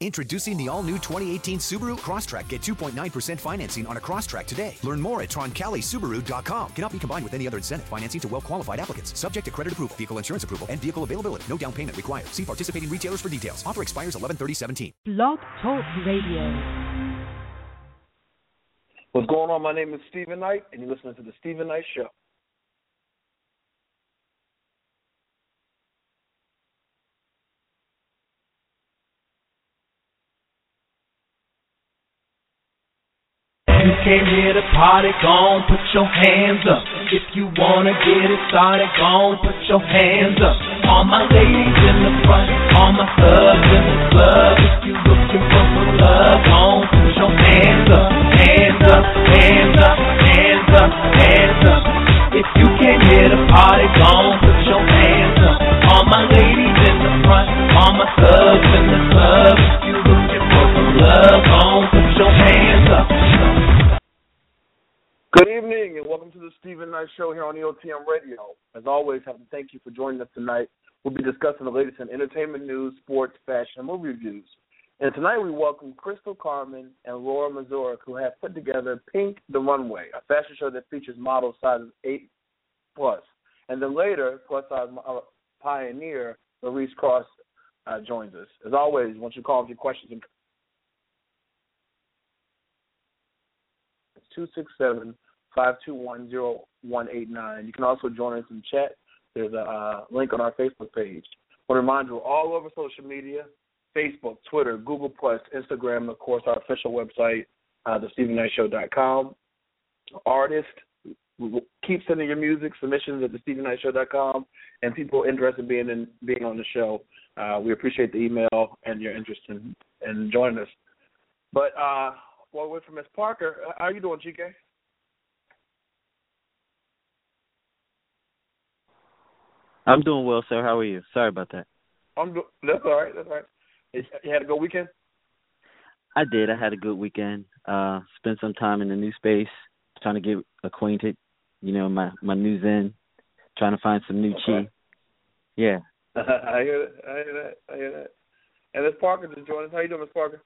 Introducing the all-new 2018 Subaru Crosstrek. Get 2.9% financing on a Crosstrek today. Learn more at TroncaliSubaru.com. Cannot be combined with any other incentive. Financing to well-qualified applicants. Subject to credit approval, vehicle insurance approval, and vehicle availability. No down payment required. See participating retailers for details. Offer expires 11/30/17. Blog Talk Radio. What's going on? My name is Steven Knight, and you're listening to the Steven Knight Show. You came here to party, gon' put your hands up. If you wanna get it started, gon' put your hands up. All my ladies in the front, all my thugs in the club. If you looking for some love, gon' put your hands up, hands up, hands up, hands up, hands up. If you came here to party, gon' put your hands up. All my ladies in the front, all my thugs in the club. If you looking for some love, gon' put your hands up. Good evening, and welcome to the Steven Knight Show here on EOTM Radio. As always, I have to thank you for joining us tonight. We'll be discussing the latest in entertainment news, sports, fashion, and movie reviews. And tonight we welcome Crystal Carmen and Laura Mazurek, who have put together Pink the Runway, a fashion show that features models sizes 8 plus. And then later, plus size pioneer Liris Crosse uh, joins us. As always, once you call with your questions and 267 521 0189. You can also join us in chat. There's a uh, link on our Facebook page. I want to remind you, all over social media Facebook, Twitter, Google, Plus, Instagram, of course, our official website, uh, thestevenknightshow.com. Artists, keep sending your music submissions at thestevenknightshow.com, and people interested in being, in, being on the show. Uh, we appreciate the email and your interest in, in joining us. But uh, while we're for Miss Parker, how are you doing, GK? I'm doing well, sir. How are you? Sorry about that. I'm do- that's all right. That's all right. You had a good weekend. I did. I had a good weekend. Uh, spent some time in the new space, trying to get acquainted. You know, my my new zen, trying to find some new okay. chi. Yeah. I hear that. I hear that. I hear that. And Miss Parker just joined us. How you doing, Miss Parker?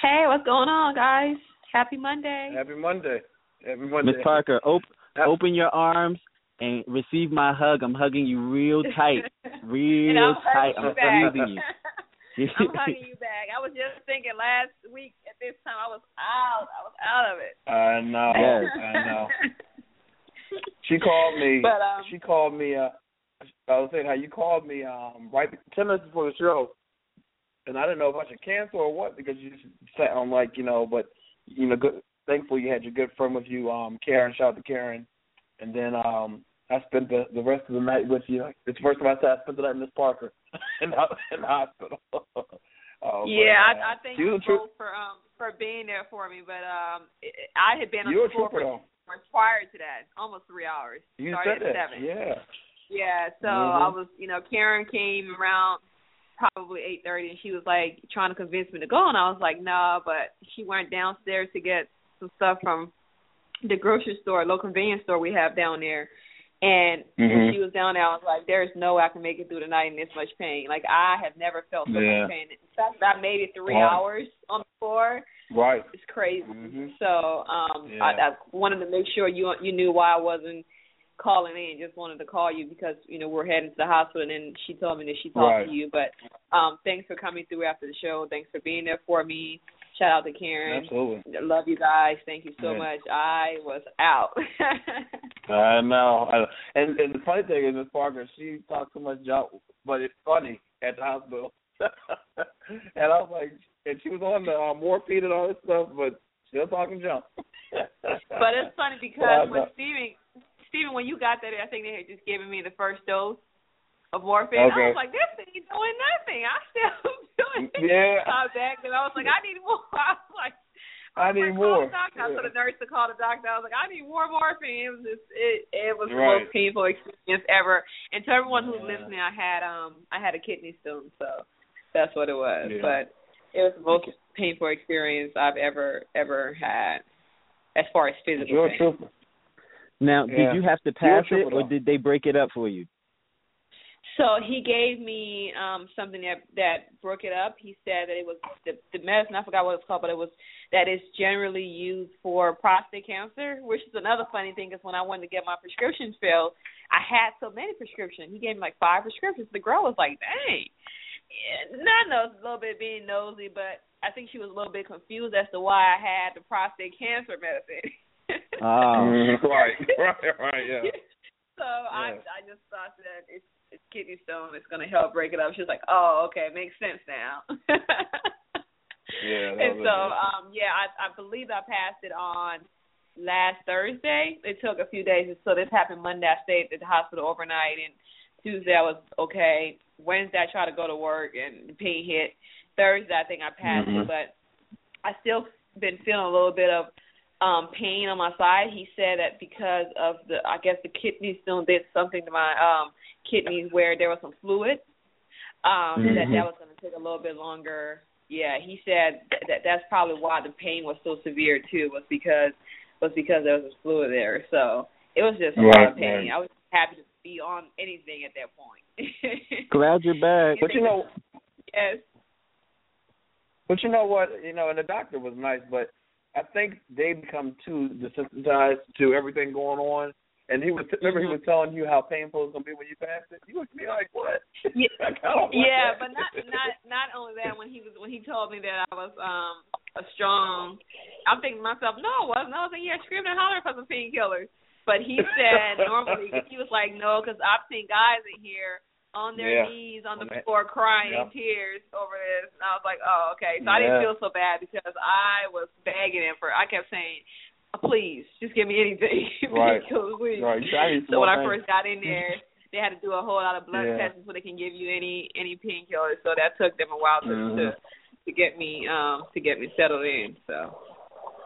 Hey, what's going on, guys? Happy Monday. Happy Monday. Happy Monday. Miss Parker, op- open your arms and receive my hug. I'm hugging you real tight, real I'm tight. I'm squeezing you. I'm hugging you back. I was just thinking last week at this time I was out. I was out of it. I know. Yes. I know. She called me. But, um, she called me. Uh, I was saying how you called me um, right ten minutes before the show, and I didn't know if I should cancel or what because you just sound like you know. But you know, good. Thankful you had your good friend with you, um, Karen. Shout out to Karen. And then um, I spent the the rest of the night with you. It's the first time I said I spent the night with Miss Parker in, the, in the hospital. oh, yeah, but, uh, I, I thank she you both for um for being there for me. But um, it, I had been on the floor for hours prior to that, almost three hours. You Started said at that. seven. Yeah. Yeah, so Mhm. I was, you know, Karen came around probably eight thirty, and she was like trying to convince me to go, and I was like, nah. But she went downstairs to get some stuff from the grocery store, local convenience store we have down there. And Mhm. she was down there, I was like, "There's no way I can make it through the night in this much pain. Like I have never felt so Yeah. much pain. In fact, I made it three hours on the floor. Right. It's crazy. Mhm. So um, Yeah. I, I wanted to make sure you you knew why I wasn't calling in. Just wanted to call you because you know we're heading to the hospital, and then she told me that she talked Right. to you. But um, thanks for coming through after the show. Thanks for being there for me. Shout out to Karen. Absolutely. Love you guys. Thank you so Yeah. much. I was out. I know. I know. And and the funny thing is, Miss Parker, she talks so much junk, but it's funny at the hospital. and I was like, and she was on the uh, morphine and all this stuff, but still talking junk. but it's funny because Well, when. Steven, Steven, when you got that, I think they had just given me the first dose of morphine. I was like, this ain't doing nothing. I still doing it. Yeah. I was back and I was like, I need more. I was like, I need Call more. the doctor. I Yeah. told the nurse to call the doctor. I was like, I need more morphine. It was just it it was the most painful experience ever. And to everyone who's Yeah. listening, I had um I had a kidney stone, so that's what it was. Yeah. But It was the most painful experience I've ever ever had, as far as physical. You're pain. a trooper. Now, Yeah. did you have to pass it, or did they break it up for you? So he gave me um something that that broke it up. He said that it was the the medicine I forgot what it's called, but it was that is generally used for prostate cancer, which is another funny thing is when I wanted to get my prescription filled, I had so many prescriptions. He gave me like five prescriptions. The girl was like, "Dang." Yeah, Not know, a little bit being nosy, but I think she was a little bit confused as to why I had the prostate cancer medicine. Oh. Right, right, right, yeah. So I I just thought that it's, it's kidney stone. It's gonna help break it up. She's like, "Oh, okay, makes sense now." Yeah, and so um yeah, I I believe I passed it on last Thursday. It took a few days, so this happened Monday. I stayed at the hospital overnight, and Tuesday I was okay. Wednesday I tried to go to work, and the pain hit. Thursday I think I passed Mhm. it, but I still been feeling a little bit of um pain on my side. He said that because of the I guess the kidney stone did something to my um kidneys where there was some fluid. Um that Mhm. that was going to take a little bit longer. Yeah, he said that, that that's probably why the pain was so severe too was because was because there was a fluid there. So it was just a lot of pain. I was happy to be on anything at that point. Glad you're back. But you know, yes. but you know what? You know, and the doctor was nice, but I think they become too desensitized to everything going on. And he was remember he was telling you how painful it's gonna be when you pass it. You looked at me like, what? Yeah, Like, yeah, but not not not only that. When he was when he told me that I was um a strong, I'm thinking to myself, no, I wasn't. I was like, yeah, screaming and hollering for some painkillers. But he said normally he was like, no, because I've seen guys in here on their Yeah. knees on the On that- floor crying Yep. tears over this. And I was like, oh, okay. So I didn't feel so bad because I was begging him for. I kept saying, please, just give me anything. Right. Please. Right, you gotta eat So when I first got in there, they had to do a whole lot of blood Yeah. tests before they can give you any any painkillers. So that took them a while to Mhm. to, to get me um to get me settled in. So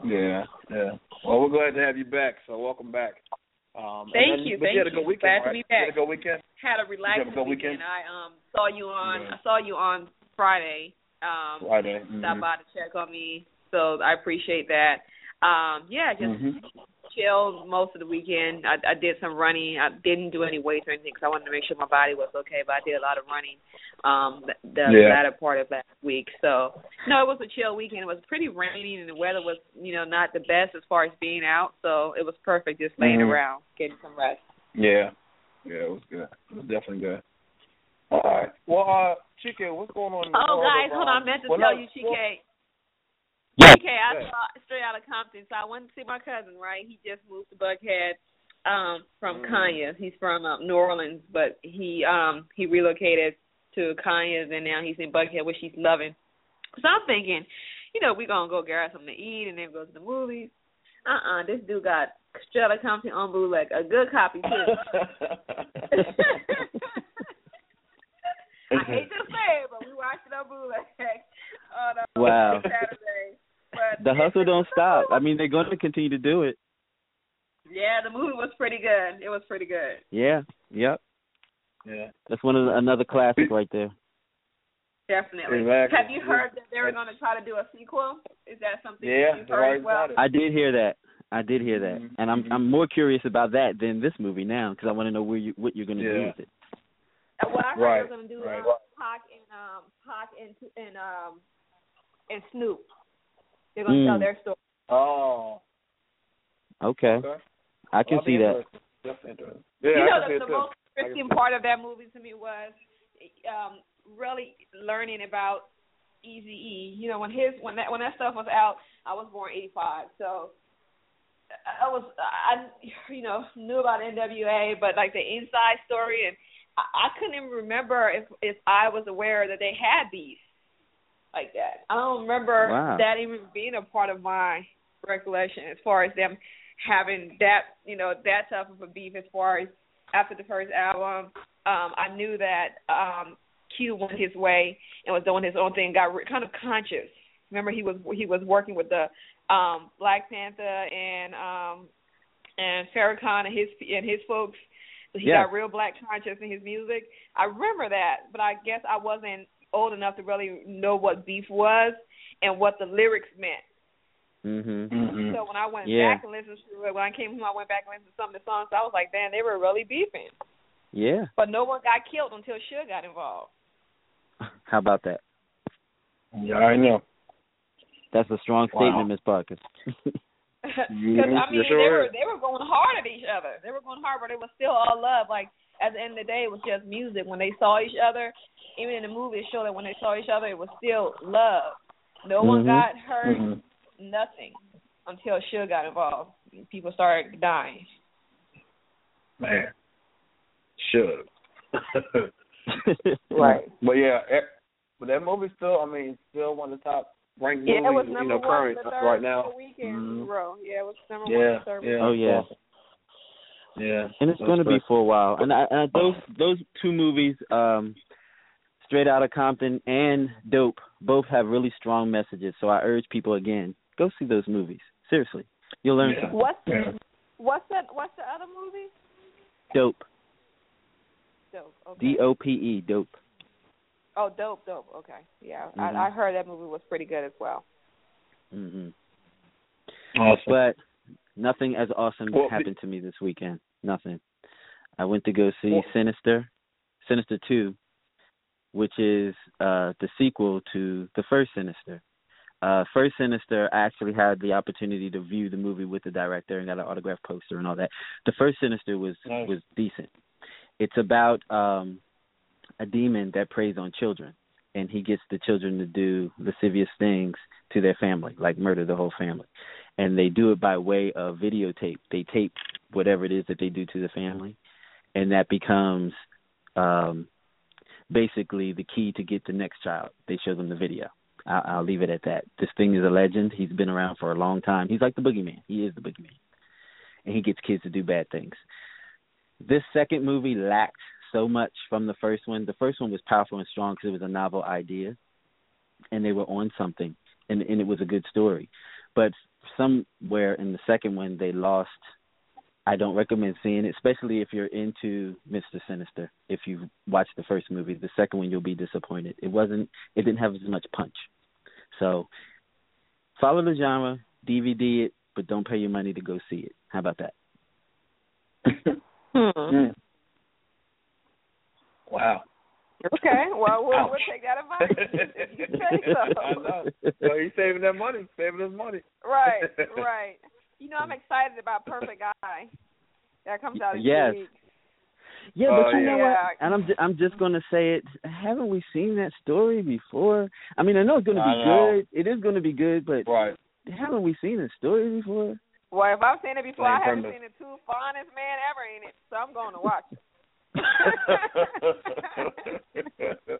Yeah, yeah. Well, we're glad to have you back. So welcome back. Um, Thank then- you, thank you had a you. good weekend, Glad to be You back. had a good weekend. Had a relaxing good weekend? I um saw you on Yeah. I saw you on Friday. Um Friday. stopped Mhm. by to check on me. So I appreciate that. Um yeah, just Mhm. chilled most of the weekend. I, I did some running. I didn't do any weights or anything because I wanted to make sure my body was okay. But I did a lot of running um the, the Yeah. latter part of last week. So no, it was a chill weekend. It was pretty rainy and the weather was you know not the best as far as being out. So it was perfect just laying Mhm. around getting some rest. Yeah. Yeah, it was good. It was definitely good. All right. Well, uh, Chike, what's going on? Oh guys, of, hold um, on. I meant to well, tell no, you, well, Chike. Yeah. Okay, I Yeah. saw straight out of Compton, so I went to see my cousin. Right, he just moved to Buckhead um from Mm. Kanye. He's from uh, New Orleans, but he um he relocated to Kanye's, and now he's in Buckhead, which he's loving. So I'm thinking, you know, we're gonna go grab something to eat and then go to the movies. Uh uh this dude got straight out of Compton on bootleg, a good copy too. I hate to say it, but we watched it on bootleg on uh, Wow. Saturday. But The hustle don't stop. I mean, they're going to continue to do it. Yeah, the movie was pretty good. It was pretty good. Yeah. Yep. yeah. That's one of the, another classic right there. Definitely. Exactly. Have you heard that they were going to try to do a sequel? Is that something Yeah, you've heard as well? I did hear that. I did hear that, Mhm. and I'm Mhm. I'm more curious about that than this movie now because I want to know where you what you're going to do with it. What I heard Right, they were going to do right. um, Pac and um Pac and and um and Snoop. They're going to Mm. tell their story. Oh. Okay, Okay. I can I'll see that. That's interesting. Yeah, you know, the, the most interesting part of that movie to me was um really learning about Easy E. You know, when his when that when that stuff was out, I was born eighty five, so I was I you know knew about NWA, but like the inside story, and I, I couldn't even remember if if I was aware that they had beef like that. I don't remember Wow. that even being a part of my recollection as far as them having that you know that type of a beef as far as after the first album um I knew that um Q went his way and was doing his own thing got re- kind of conscious remember he was he was working with the um Black Panther and um and Farrakhan and his and his folks so he Yeah. got real black conscious in his music I remember that but I guess I wasn't old enough to really know what beef was and what the lyrics meant. Mhm. Mm-hmm. So when I went Yeah. back and listened to it, when I came home, I went back and listened to some of the songs. I was like, damn, they were really beefing. Yeah. But no one got killed until Suge got involved. How about that? Yeah, I know. That's a strong Wow. statement, Miss Parker. Because I mean, sure they were they were going hard at each other. They were going hard, but it was still all love. Like at the end of the day, it was just music. When they saw each other, even in the movie, it showed that when they saw each other, it was still love. No one Mhm. got hurt, Mhm. nothing, until Suge got involved. People started dying. Man, should. Right. But yeah, but that movie still, I mean, still one of the top ranked Yeah, it was number you know, one current the third right now. weekend in a Mhm. row. Yeah, it was number Yeah, one the third yeah. weekend. Oh, yeah. Yeah. and it's going to be for a while. And, I, and those those two movies, um, Straight Outta Compton and Dope, both have really strong messages. So I urge people again, go see those movies. Seriously, you'll learn Yeah. something. What's Yeah. what's that? What's the other movie? Dope, Dope. Okay. D O P E, Dope. Oh, dope, dope. Okay, yeah, Mhm. I, I heard that movie was pretty good as well. hmm Awesome. But nothing as awesome Well, happened to me this weekend. Nothing. I went to go see Well- Sinister, Sinister Two, which is uh the sequel to the first Sinister. Uh first Sinister I actually had the opportunity to view the movie with the director and got an autograph poster and all that. The first Sinister was Nice. was decent. It's about um a demon that preys on children and he gets the children to do lascivious things to their family, like murder the whole family. And they do it by way of videotape. They tape whatever it is that they do to the family, and that becomes um, basically the key to get the next child. They show them the video. I'll, I'll leave it at that. This thing is a legend. He's been around for a long time. He's like the boogeyman. He is the boogeyman, and he gets kids to do bad things. This second movie lacked so much from the first one. The first one was powerful and strong because it was a novel idea, and they were on something, and and it was a good story. But somewhere in the second one, they lost. I don't recommend seeing it, especially if you're into Mr. Sinister. If you've watched the first movie, the second one you'll be disappointed. It wasn't. It didn't have as much punch. So follow the genre, DVD it, but don't pay your money to go see it. How about that? Hmm. Mm. Wow. Okay, well we'll, we'll take that advice if you say so. I know. Well, he's saving that money. Saving his money. Right, right. You know, I'm excited about Perfect Guy. That comes out in Yes. two weeks. Yeah, Oh, but you oh, know yeah. what? And I'm ju- I'm just gonna say it. Haven't we seen that story before? I mean, I know it's gonna be good. It is gonna be good, but Right. haven't we seen the story before? Well, if I've seen it before, Same I haven't premise. seen the two finest man ever in it, so I'm going to watch it.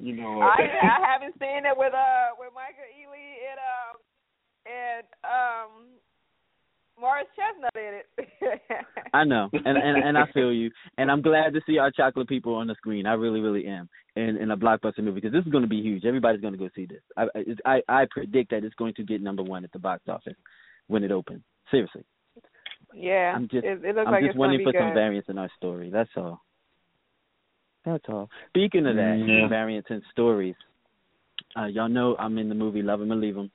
you know? I I haven't seen it with uh with Michael Ealy and um and um Morris Chestnut in it. I know, and and and I feel you, and I'm glad to see our chocolate people on the screen. I really, really am, in in a blockbuster movie because this is going to be huge. Everybody's going to go see this. I I I predict that it's going to get number one at the box office when it opens. Seriously, yeah, I'm just it, it looks I'm like just it's gonna wanting for good. some variance in our story. That's all. That's all. Speaking of that, Yeah. variance in stories, uh, y'all know I'm in the movie Love 'Em or Leave 'Em.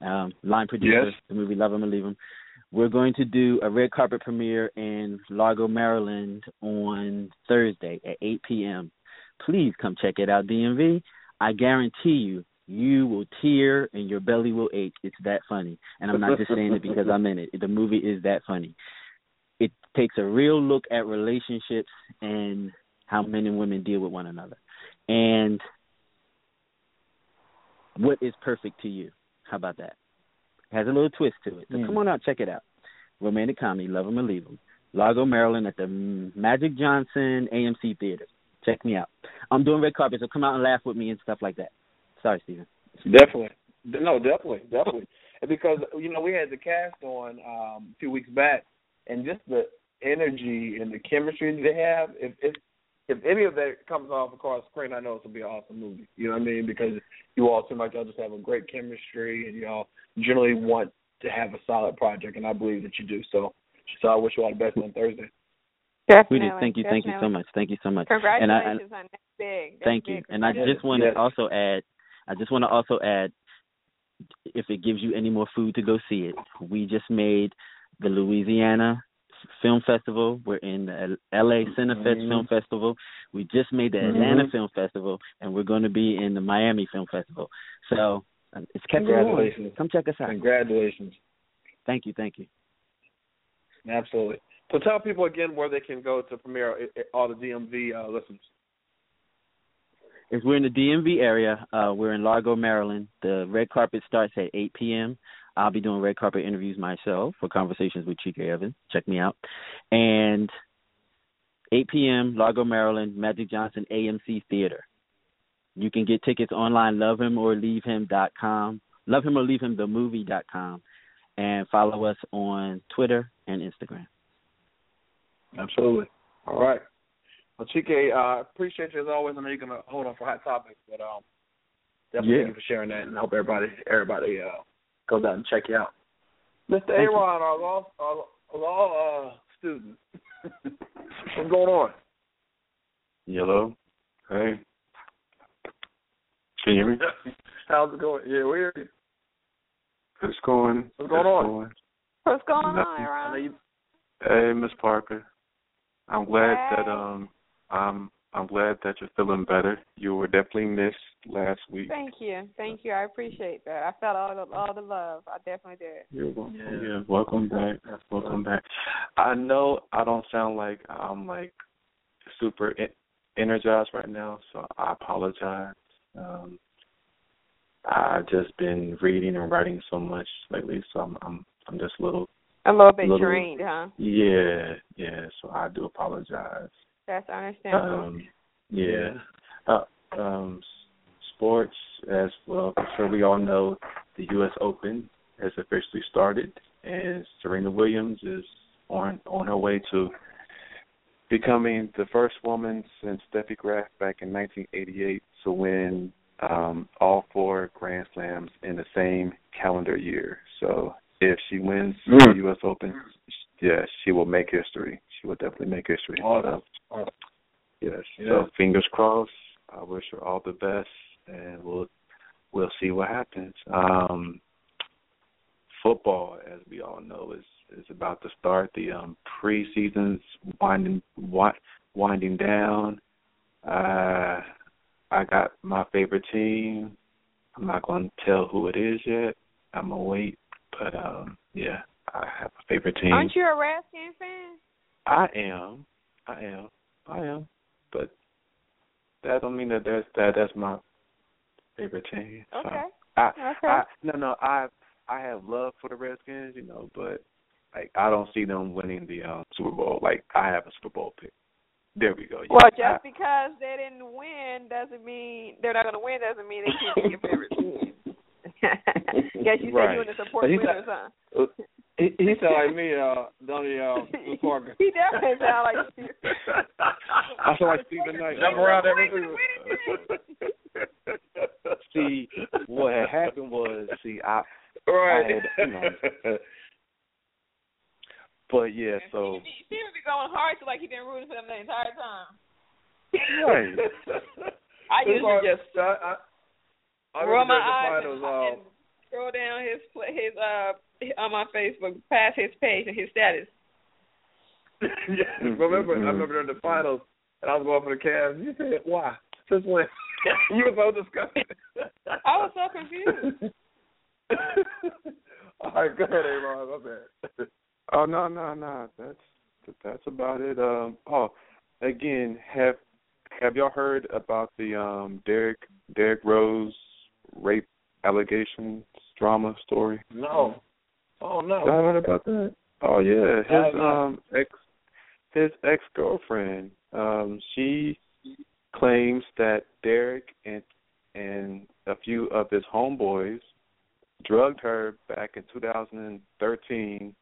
Um, line producer, Yes. the movie Love 'Em or Leave 'Em. We're going to do a red carpet premiere in Largo, Maryland on Thursday at 8 p.m. Please come check it out, DMV. I guarantee you, you will tear and your belly will ache. It's that funny. And I'm not just saying it because I'm in it. The movie is that funny. It takes a real look at relationships and how men and women deal with one another. And what is perfect to you? How about that? It has a little twist to it. So Mm. come on out, check it out. Romantic comedy, love 'em or leave 'em. Largo, Maryland, at the Magic Johnson AMC Theater. Check me out. I'm doing red carpet, so come out and laugh with me and stuff like that. Sorry, Steven. Definitely. No, definitely, definitely. Because you know we had the cast on um, a few weeks back, and just the energy and the chemistry they have. If if if any of that comes off across screen, I know it's gonna be an awesome movie. You know what I mean? Because you all seem like y'all just have a great chemistry, and y'all generally want to have a solid project, and I believe that you do. So, so I wish you all the best on Thursday. We Definitely. did. Thank you. Thank you so much. Thank you so much. And I, and Congratulations on that big. That's Thank big. you. And I just want Yes. to also add, I just want to also add, if it gives you any more food to go see it, we just made the Louisiana Film Festival. We're in the L.A. Cinefest Mhm. Film Festival. We just made the Mhm. Atlanta Film Festival, and we're going to be in the Miami Film Festival. So um, it's kept going. Congratulations. Come check us out. Congratulations. Thank you. Thank you. Absolutely. So tell people again where they can go to premiere i- i- all the DMV uh, listeners. If we're in the DMV area, uh, we're in Largo, Maryland. The red carpet starts at 8 p.m. I'll be doing red carpet interviews myself for conversations with Chika Evans. Check me out. And 8 p.m. Largo, Maryland, Magic Johnson AMC Theater. You can get tickets online, lovehimorleavehim.com, lovehimorleavehimthemovie.com, and follow us on Twitter and Instagram. Absolutely. All right. Well, Chike, uh, appreciate you as always. I know you're gonna hold on for hot topics, but um, definitely Yeah. thank you for sharing that, and I hope everybody everybody uh, goes out and check you out. Mr. Thank you. Aaron, our law our law uh, student, what's going on? Hello. Hey. Can you hear me? How's it going? Yeah, we're. you. It's going. What's going on? Going. What's going on, Nothing. I Aaron? Hey, Miss Parker. I'm glad that Hey. Um I'm I'm glad that you're feeling better. You were definitely missed last week. Thank you, thank you. I appreciate that. I felt all the all the love. I definitely did. You're welcome. Yeah. Yeah. welcome back. Welcome back. I know I don't sound like I'm like super energized right now, so I apologize. Um I've just been reading and writing so much lately, so I'm I'm I'm just a little A little bit Little- drained, huh? yeah, yeah, so I do apologize. That's understandable. Um, yeah. Uh, um, sports, as well, I'm sure we all know, the U.S. Open has officially started, and Serena Williams is on on her way to becoming the first woman since Steffi Graf back in 1988 to win um, all four Grand Slams in the same calendar year. So if she wins the Mm. U.S. Open, yeah, she will make history. She will definitely make history. Awesome. Awesome. Yes. Yeah. So fingers crossed. I wish her all the best, and we'll we'll see what happens. Um, football, as we all know, is is about to start. The um, preseason's winding winding down. Uh, I got my favorite team. I'm not going to tell who it is yet. I'm gonna wait, but um, yeah, I have a favorite team. Aren't you a Redskins fan? I am. I am. I am. But that don't mean that that's that that's my favorite team. So Okay. I, Okay. I no no I I have love for the Redskins, you know, but like I don't see them winning the um Super Bowl. Like I have a Super Bowl pick. There we go. Yeah. Well, I- just because they didn't win doesn't mean they're not going to win. Doesn't mean they can't be your favorite team. Guess you said Right. you want to support winners, huh? He, he sound like me, uh, don't he, uh, Miss Parker? he definitely sound like you. I feel like Steven Knight. Jump around every see, what had happened was, see, I, Right. I had, you know, but yeah, so He would be going hard to like he been rooting for them the entire time. right. I This usually is- just I, I, I roll my the eyes finals, and, uh, and scroll down his his uh on my Facebook, past his page and his status. yeah, remember, I remember during the finals, and I was going for the Cavs. You said, "Why? Since when?" you were so disgusted. I was so confused. All right, go ahead, Aaron. My bad. Oh no no no that's that's about it. Um oh again have have y'all heard about the um Derrick Derrick Rose rape allegations drama story? No. Oh no. Y'all heard about that? Oh yeah, his um ex his ex girlfriend um she claims that Derrick and and a few of his homeboys drugged her back in 2013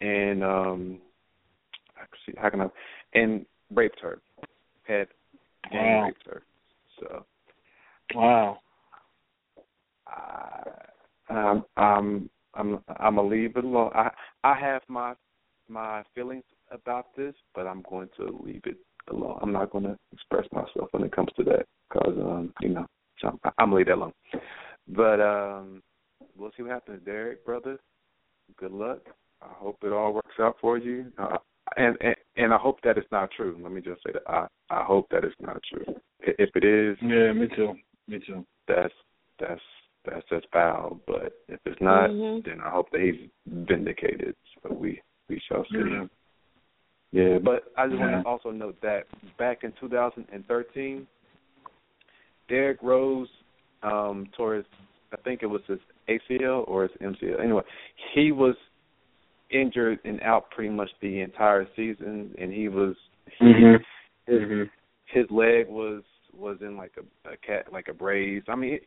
and um how can I and raped her had gang Wow. raped her so Wow. I, I'm I'm I'm I'm gonna leave it alone. I I have my my feelings about this, but I'm going to leave it alone. I'm not going to express myself when it comes to that because um, you know, so I'm, I'm gonna leave that alone. But um, we'll see what happens, Derrick, brother. Good luck. I hope it all works out for you. Uh, and, and and I hope that it's not true. Let me just say that I I hope that it's not true. If it is, yeah, me too, me too. That's that's that's just foul. But if it's not, Mhm. then I hope that he's vindicated. So we we shall see. Yeah. Yeah, but I just want to also note that back in 2013, Derrick Rose um, tore his, I think it was his ACL or his MCL. Anyway, he was injured and out pretty much the entire season, and he was he, Mhm. his Mhm. his leg was was in like a, a cat like a brace. I mean,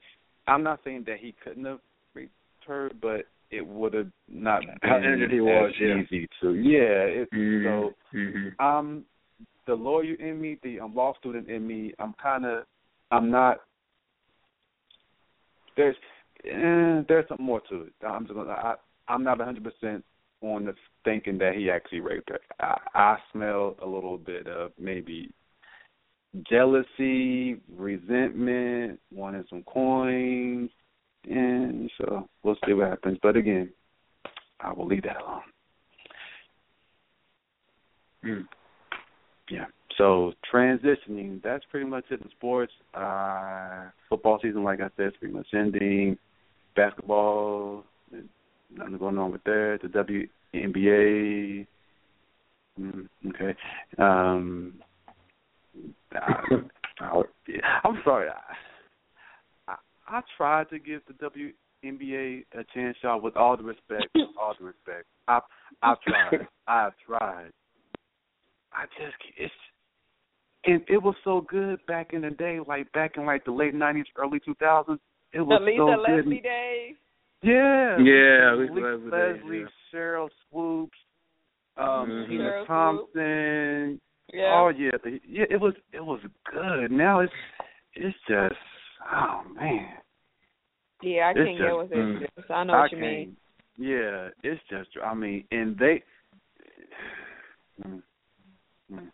I'm not saying that he couldn't have returned, but it would have not been How he as was, yeah. easy to. Yeah, it, Mhm. so Mhm. um the lawyer in me, the um, law student in me, I'm kind of, I'm not. There's, eh, there's something more to it. I'm just gonna, I, I'm not 100 percent on the thinking that he actually raped her. I, I smell a little bit of maybe jealousy, resentment, wanting some coins, and so we'll see what happens. But again, I will leave that alone. Mm. Yeah. So transitioning, that's pretty much it in sports. Uh football season, like I said, is pretty much ending. Basketball, nothing going on with that. The WNBA. Mm, okay. Um I, I, I'm sorry. I, I I tried to give the WNBA a chance, y'all. With all the respect, with all the respect, I I tried. I've tried. I just it's and it was so good back in the day, like back in like the late nineties, early two thousands. It was the Lisa so good. Leslie days. Yeah. Yeah, Lisa Lisa Leslie days, Leslie, yeah. Sheryl Swoopes, um, Mhm. Tina Cheryl Thompson. Yeah. Oh yeah, the, yeah. It was it was good. Now it's it's just oh man. yeah, I it's can't get with it. mm. I know I what you mean. Yeah, it's just I mean, and they. Mm, mm.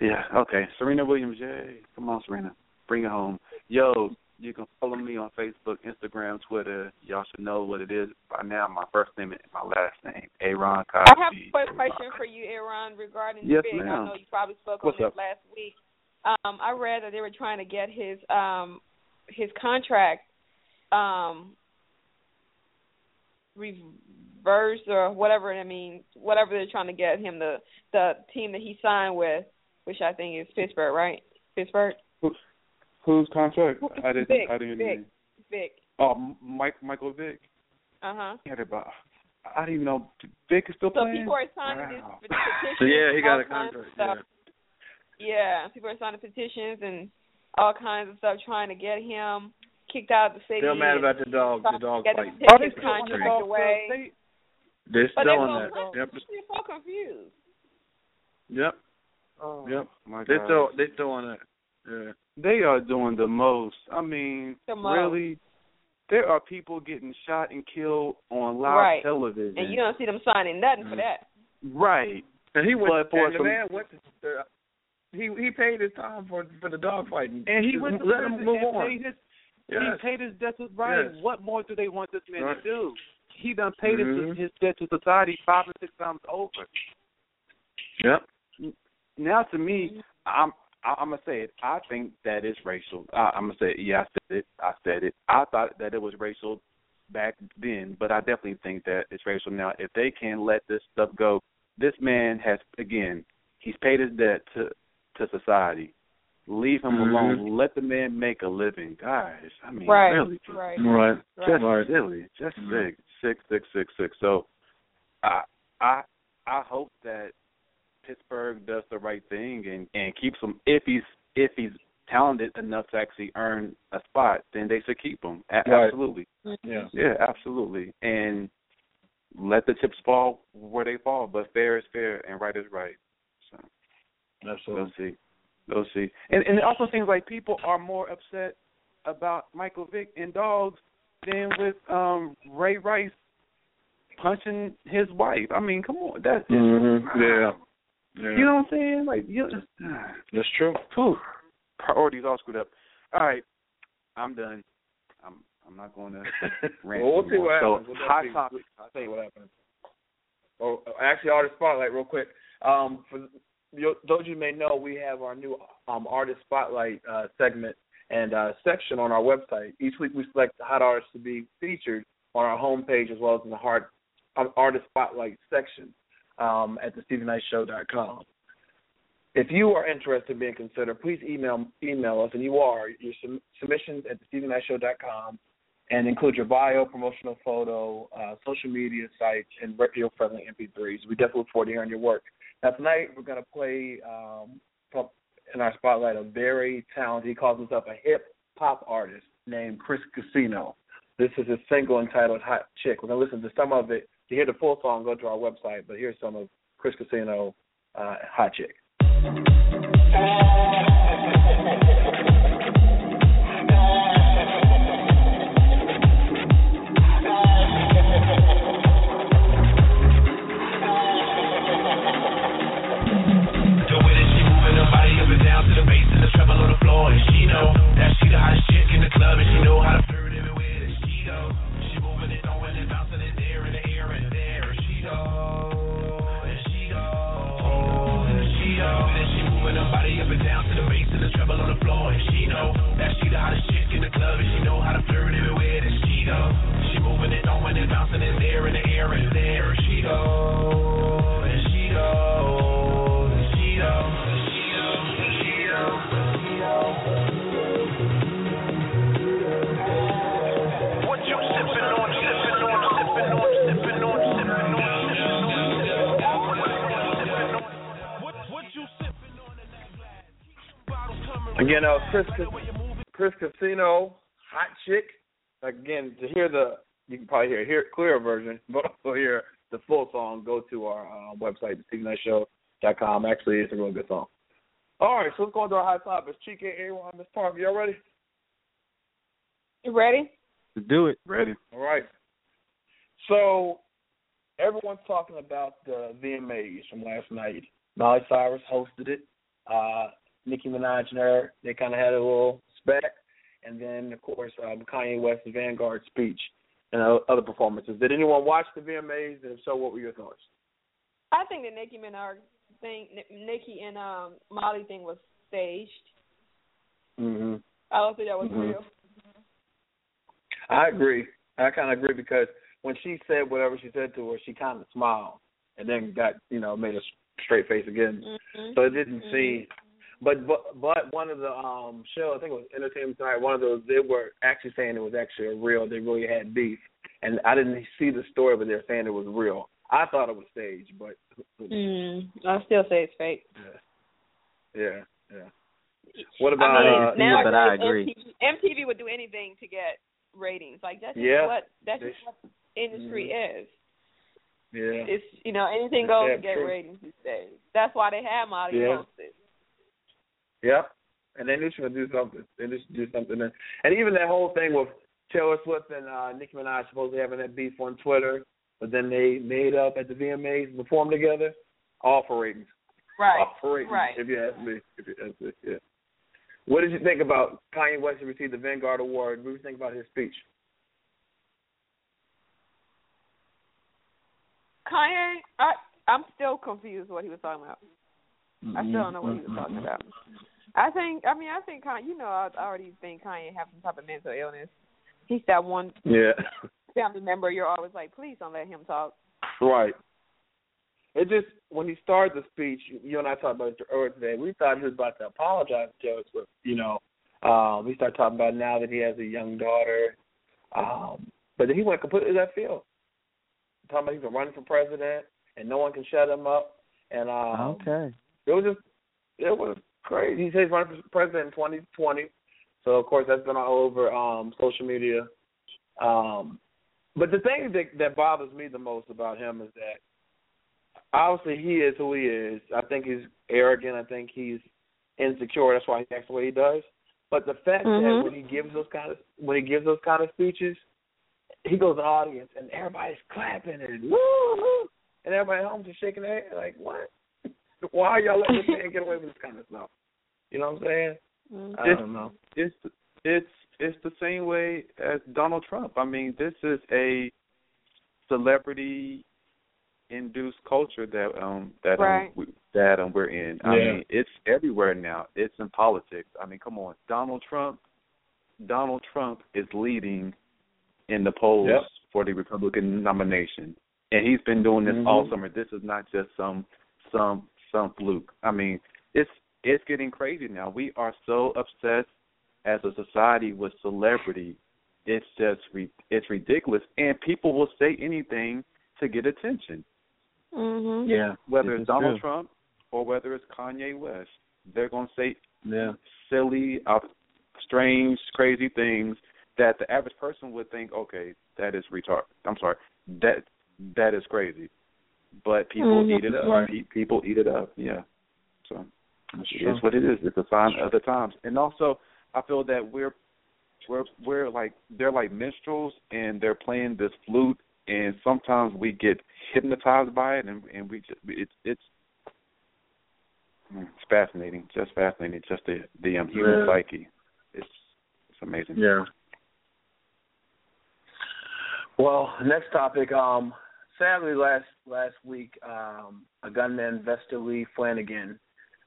Yeah. Okay. Serena Williams. Yay! Come on, Serena. Bring it home. Yo, you can follow me on Facebook, Instagram, Twitter. Y'all should know what it is by now. My first name and my last name, Aaron Cosby. I have a quick question for you, Aaron, regarding Yes, Big. I ma'am. know you probably spoke What's on this up? last week. Um, I read that they were trying to get his um his contract um reversed or whatever I mean, whatever they're trying to get him the the team that he signed with, which I think is Pittsburgh, right? Pittsburgh. Whose contract? I didn't. Vick, I didn't. Vick. Vick. Oh, M- Mike Michael Vick. Uh huh. He had about. I didn't even know Vick is still So playing. people are signing this Wow. petition. So yeah, he got a contract. Yeah. Yeah, people are signing petitions and all kinds of stuff trying to get him kicked out of the city. Still mad about the dog, the trying dog fight. him to Are take they his still on the contract away. They, They're But still they on so, that. Yep. I'm so confused. Yep. oh, Yep. My They God. still they still on that. Yeah. They are doing the most. I mean, The most. really, there are people getting shot and killed on live Right. television. And you don't see them signing nothing for Mhm. that. right. And he went But for and the man went to the, he he paid his time for for the dog fighting. And he Just went to let prison him move and on. paid his Yes. he paid his debt to right. Yes. What more do they want this man Right. to do? He done paid Mhm. his his debt to society five or six times over. Yep. Now to me, I'm I- I'm gonna say it. I think that it's racial. I, I'm gonna say it. yeah, I said it. I said it. I thought that it was racial back then, but I definitely think that it's racial now. If they can let this stuff go, this man has again, he's paid his debt to to society. Leave him Mhm. alone. Let the man make a living, guys. I mean, Right. really, Right. Right. just Right. silly, just Mhm. sick, sick, sick, sick, sick. So, I, I, I hope that Pittsburgh does the right thing and and keeps him. If he's if he's talented enough to actually earn a spot, then they should keep him. A- Right. Absolutely, Yeah. yeah, absolutely. And let the chips fall where they fall. But fair is fair and right is right. So we'll Absolutely. see, we'll see. And and it also seems like people are more upset about Michael Vick and dogs than with um Ray Rice punching his wife. I mean, come on, that's Mhm. Yeah. Yeah. You know what I'm saying? Like you just That's true. Whew. Priorities all screwed up. All right, I'm done. I'm I'm not going to rant well, we'll see anymore. what so, happens. We'll hot definitely- topic. I'll tell you what happens. Oh, actually, artist spotlight, real quick. Um, for you, those of you may know, we have our new um, artist spotlight uh, segment and uh, section on our website. Each week, we select hot artists to be featured on our homepage as well as in the hard, um, artist spotlight section um, at thestevenknightshow.com. If you are interested in being considered, please email email us, and you are your sub- submissions at thestevenknightshow.com and include your bio, promotional photo, uh, social media sites, and radio-friendly MP3s. We definitely look forward to hearing your work. Now tonight we're going to play um, in our spotlight a very talented. He calls himself a hip hop artist named Chris Casino. This is a single entitled "Hot Chick." We're going to listen to some of it. To hear the full song, go to our website. But here's some of Chris Casino, uh, "Hot Chick." The way that she moving her body up and down to the bass and the treble on the floor, and she know that she the hottest chick in the club, and she know how to down to the bass and the treble on the floor, and she know that she the hottest chick in the club, and she know how to flirt everywhere that she go. She moving it, throwing it, bouncing it there in the air and there, she go, Again, uh, Chris Chris Casino, hot chick. Again, to hear the you can probably hear hear clearer version, but also hear the full song. Go to our uh, website, thestevenknightshow.com. Actually, it's a really good song. All right, so let's go into our hot topics. Chika, A1, Miss Park, y'all ready? You ready? Let's do it. Ready? All right. So everyone's talking about the VMAs from last night. Miley Cyrus hosted it. Uh, Nicki Minaj and her, they kind of had a little spec. And then, of course, um, Kanye West's Vanguard speech and other performances. Did anyone watch the VMAs? And if so, what were your thoughts? I think the Nicki Minaj thing, Nicki and um Miley thing was staged. Mm-hmm. I don't think that was Mhm. real. I agree. I kind of agree because when she said whatever she said to her, she kind of smiled and then got, you know, made a straight face again. Mhm. So it didn't Mhm. seem. But but but one of the um shows, I think it was Entertainment Tonight. One of those they were actually saying it was actually a real. They really had beef, and I didn't see the story, but they're saying it was real. I thought it was staged, but Mm, I still say it's fake. yeah, yeah. What about? I mean, uh, now but I agree. MTV, MTV would do anything to get ratings. Like that's just Yeah. what that's just what industry is. yeah, It's you know anything It's goes to get true. ratings these days. That's why they have Miley Yeah. hosted. Yeah. And they knew she was gonna do something. They knew she would do something, and, and even that whole thing with Taylor Swift and uh, Nicki Minaj supposedly having that beef on Twitter, but then they made up at the VMAs and performed together. All for ratings. Right. All for ratings. Right. If you ask me. If you ask me, yeah. What did you think about Kanye West who received the Vanguard Award? What did you think about his speech? Kanye, I I'm still confused what he was talking about. I still don't know what he was Mm-hmm. talking about. I think I mean I think Kanye you know I already think Kanye has some type of mental illness. He's that one Yeah. family member you're always like, please don't let him talk. Right. It just when he started the speech, you and I talked about it earlier today. We thought he was about to apologize to Taylor Swift. You know, um, we start talking about now that he has a young daughter, um, but then he went completely left field. Talking about he's been running for president and no one can shut him up. And um, Okay. it was just it was crazy. He says he's running for president in 2020, so of course that's been all over um, social media. Um, but the thing that that bothers me the most about him is that obviously he is who he is. I think he's arrogant. I think he's insecure. That's why he acts the way he does. But the fact Mhm. that when he gives those kind of when he gives those kind of speeches, he goes to the audience and everybody's clapping and woo, woo and everybody at home just shaking their head like what? why y'all letting this man get away with this kind of stuff? You know what I'm saying? Mm-hmm. I don't know. It's it's it's the same way as Donald Trump. I mean, this is a celebrity induced culture that um that Right. um we, that um we're in. I mean, it's everywhere now. It's in politics. I mean, come on, Donald Trump. Donald Trump is leading in the polls Yep. for the Republican nomination, and he's been doing this all Mhm. summer. This is not just some some some fluke. I mean, it's it's getting crazy now. We are so obsessed as a society with celebrity. It's just re- it's ridiculous, and people will say anything to get attention Mhm. Yeah. whether it's Donald true. Trump or whether it's Kanye West. They're going to say Yeah. silly, uh, strange, crazy things that the average person would think, okay, that is retard. I'm sorry, that that is crazy. But people Mhm. eat it up. Right. Pe- People eat it up. Yeah. So That's it's what it is. It's a sign of the times. And also, I feel that we're we're we're like they're like minstrels and they're playing this flute and sometimes we get hypnotized by it and and we just it's it's it's fascinating just fascinating just the the um, human Yeah. psyche it's it's amazing Yeah. Well, next topic. Um, sadly, last last week, um, a gunman, Vester Lee Flanagan,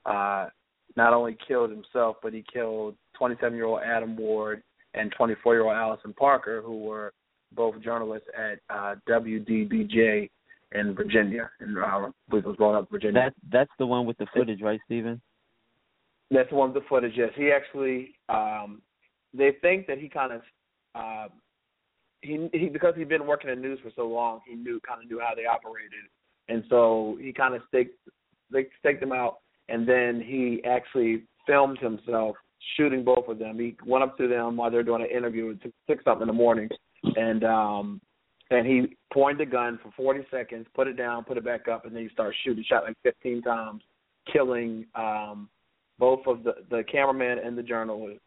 uh, not only killed himself, but he killed 27-year-old Adam Ward and 24-year-old Alison Parker, who were both journalists at uh, WDBJ in Virginia, and uh, I believe it was growing up in Virginia. That that's the one with the footage, right, Steven? That's the one of the footage. Yes, he actually. Um, they think that he kind of. Uh, he he because he'd been working in news for so long, he knew kind of knew how they operated, and so he kind of staked they staked them out, and then he actually filmed himself shooting both of them. He went up to them while they're doing an interview at six something in the morning, and um and he pointed the gun for 40 seconds, put it down, put it back up, and then he started shooting. Shot like 15 times, killing um both of the the cameraman and the journalist.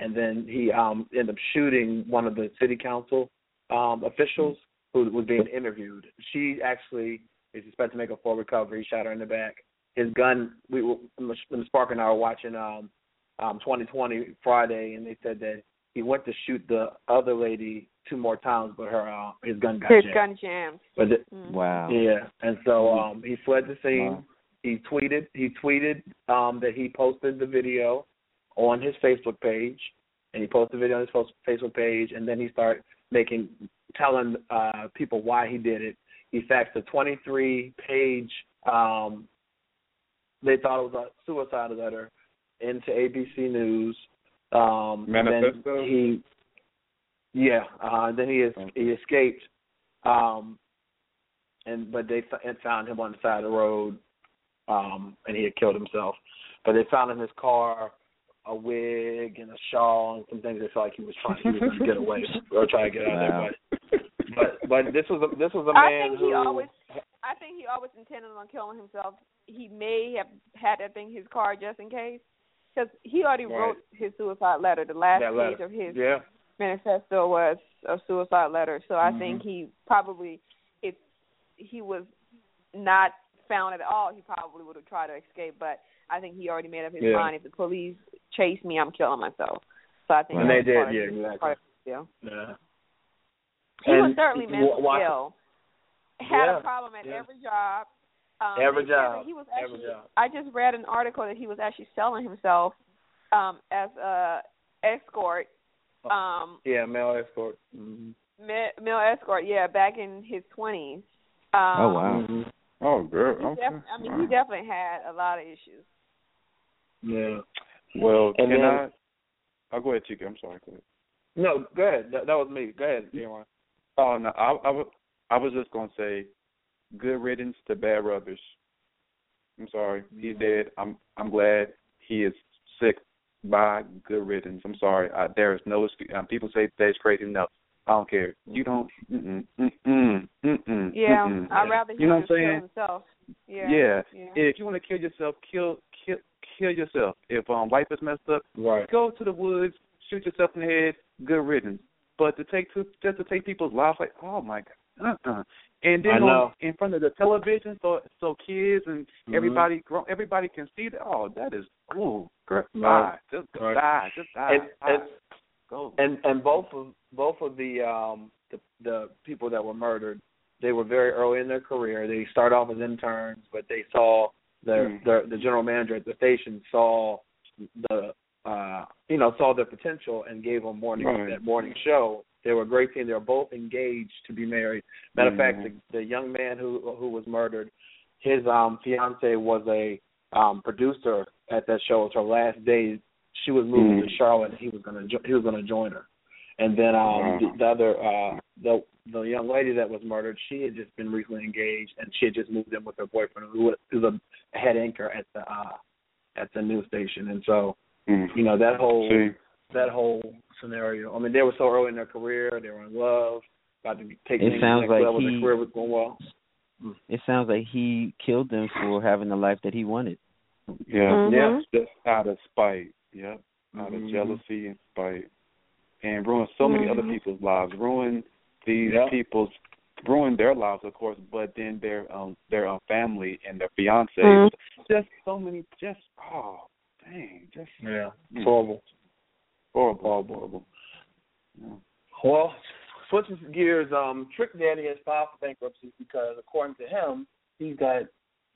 And then he um ended up shooting one of the city council um officials who was being interviewed. She actually is expected to make a full recovery. He shot her in the back. His gun. We were when Spark and I were watching um um 2020 Friday, and they said that he went to shoot the other lady two more times, but her uh, his gun got His jammed. gun jammed. But the, Mhm. Wow. yeah, and so um he fled the scene. Wow. He tweeted he tweeted um that he posted the video on his Facebook page, and he posted a video on his Facebook page, and then he started making telling uh people why he did it. He faxed a 23 page um they thought it was a suicide letter into ABC News. Um Manifesto? Then he yeah, uh then he is, he escaped um and but they f- and found him on the side of the road, um, and he had killed himself. But they found in his car a wig and a shawl and some things. They felt like he was trying he was going to get away or try to get out Wow. of there. But but but this was a this was a man think who he always. I think he always intended on killing himself. He may have had that thing in his car just in case, because he already Right. wrote his suicide letter. The last that page of his yeah manifesto was a suicide letter. So I Mhm. think he probably, if he was not found at all, he probably would have tried to escape. But I think he already made up his Yeah. mind. If the police chase me, I'm killing myself. So I think And they did, yeah, his- exactly. part of his deal. yeah. He was certainly mentally watch- ill. Had Yeah, a problem at yeah. every job. Um, Every they said that job, He was every actually. job. I just read an article that he was actually selling himself um, as a escort. Oh. Um, Yeah, male escort. Mm-hmm. ma- male escort. Yeah, back in his twenties. Um, Oh wow. Mm-hmm. oh girl He okay. def- I mean, he definitely had a lot of issues. Yeah. well And can then- i i'll go ahead chica i'm sorry go ahead No, go ahead. That, that was me. Go ahead, Aaron. oh no i i, wa- I was just going to say good riddance to bad brothers i'm sorry he's dead i'm i'm glad he is sick by good riddance i'm sorry I, there is no excuse um, people say that's crazy no I don't care. You don't. Mm-mm, mm-mm, mm-mm, Yeah, mm-mm. I'd rather he You know what I'm kill saying? himself. Yeah. Yeah. yeah. If you want to kill yourself, kill kill kill yourself. If um life is messed up, Right. go to the woods, shoot yourself in the head. Good riddance. But to take to just to take people's lives, like oh my god, uh-uh. And then on, in front of the television, so so kids and Mm-hmm. everybody grow, everybody can see that. Oh, that is girl, Right. die, just Right. die, just die. And, die. and Go. and and both of both of the um the the people that were murdered, they were very early in their career. They started off as interns, but they saw their Mm. their the general manager at the station saw the uh you know saw their potential and gave them morning Right. that morning show. They were a great team. They were both engaged to be married. Matter of fact, Mhm. the, the young man who who was murdered, his um fiance was a um producer at that show. It was her last day. She was moving Mhm. to Charlotte. and He was gonna jo- he was gonna join her. And then um Wow. the, the other uh the the young lady that was murdered, she had just been recently engaged and she had just moved in with her boyfriend who was, who was a head anchor at the uh at the news station. And so, Mm. you know, that whole See, that whole scenario. I mean, they were so early in their career, they were in love, about to take It sounds to the next like level. he- Their career was going well. It sounds like he killed them for having the life that he wanted. yeah, Mhm. Yeah. just out of spite. Yep, out of Mhm. jealousy and spite, and ruin so many other Mhm. people's lives. Ruin these Yeah. people's ruin their lives, of course, but then their um their um, family and their fiance. Mhm. Just so many. Just oh, dang, just Yeah, Mm. horrible. horrible, horrible, horrible. Yeah. Well, switching gears, um, Trick Daddy has filed for bankruptcy because, according to him, he's got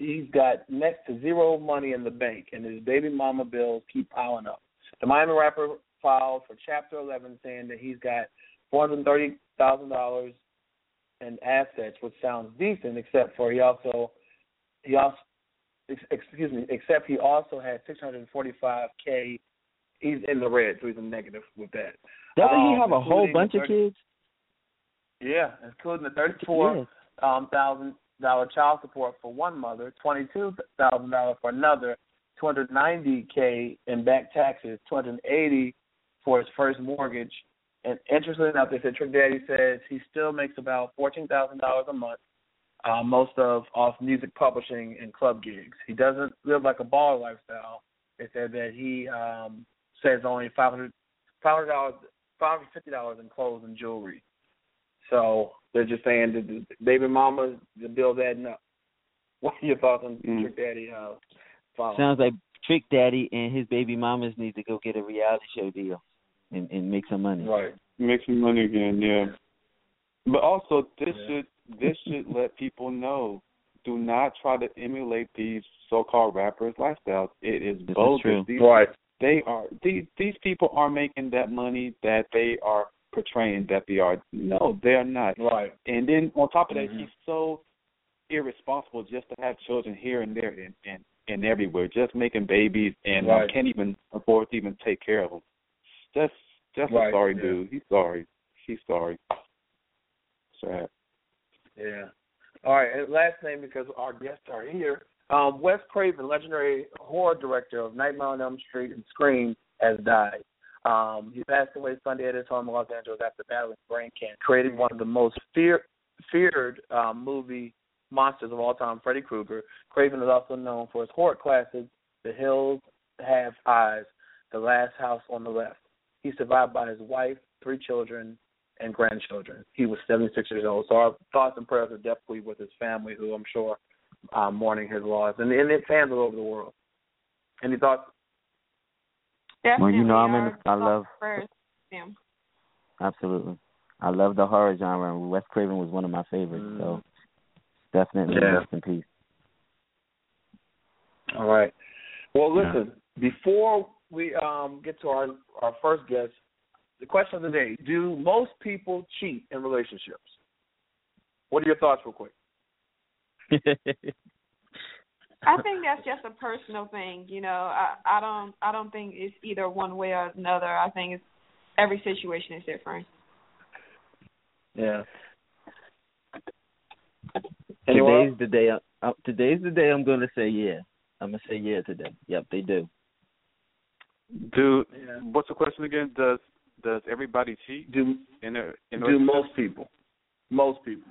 he's got next to zero money in the bank, and his baby mama bills keep piling up. The Miami rapper filed for Chapter 11, saying that he's got four hundred thirty thousand dollars in assets, which sounds decent, except for he also he also excuse me, except he also had six hundred forty-five k. He's in the red, so he's a negative with that. Doesn't he Um, have a whole bunch of kids? Yeah, including the thirty-four Yes. um, thousand dollar child support for one mother, twenty-two thousand dollars for another, two hundred ninety k in back taxes, two hundred eighty for his first mortgage, and interestingly enough, they said Trick Daddy says he still makes about fourteen thousand dollars a month, uh, most of off music publishing and club gigs. He doesn't live like a baller lifestyle. They said that he um, says only five hundred five hundred dollars five hundred fifty dollars in clothes and jewelry. So they're just saying that the baby mama, the bill's adding up. What are your thoughts on Mm. Trick Daddy? Uh, follow? Sounds like Trick Daddy and his baby mamas need to go get a reality show deal and, and make some money. right. Make some money again, yeah. But also, this Yeah. should this should let people know: do not try to emulate these so-called rappers' lifestyles. It is This is bogus. true. These, Right. They are these these people are making that money that they are portraying that they are. No, they are not. Right. And then on top of that, Mhm. he's so irresponsible just to have children here and there and and, and everywhere, just making babies and um, Right. can't even afford to even take care of them. Just just Right, a sorry yeah. dude. He's sorry. He's sorry. Sad. Yeah. All right. And last name because our guests are here. Um, Wes Craven, legendary horror director of Nightmare on Elm Street and Scream, has died. Um, he passed away Sunday at his home in Los Angeles after battling brain cancer, creating one of the most fear, feared um, movie monsters of all time, Freddy Krueger. Craven is also known for his horror classics, The Hills Have Eyes, The Last House on the Left. He's survived by his wife, three children, and grandchildren. He was 76 years old. So our thoughts and prayers are definitely with his family, who I'm sure um, mourning his loss, and, and fans all over the world. Any thoughts? Definitely. Well, you know, I'm in. I love first. Yeah. absolutely. I love the horror genre. and Wes Craven was one of my favorites. So definitely Yeah. rest in peace. All right. Well, listen. Before we um, get to our our first guest, the question of the day: Do most people cheat in relationships? What are your thoughts, real quick? I think that's just a personal thing, you know. I I don't I don't think it's either one way or another. I think it's every situation is different. Yeah. Anyone? Today's the day. I, uh, today's the day. I'm going to say yeah. I'm gonna say yeah today. Yep, they do. Do Yeah. what's the question again? Does does everybody cheat Do in a in do a most people? Most people.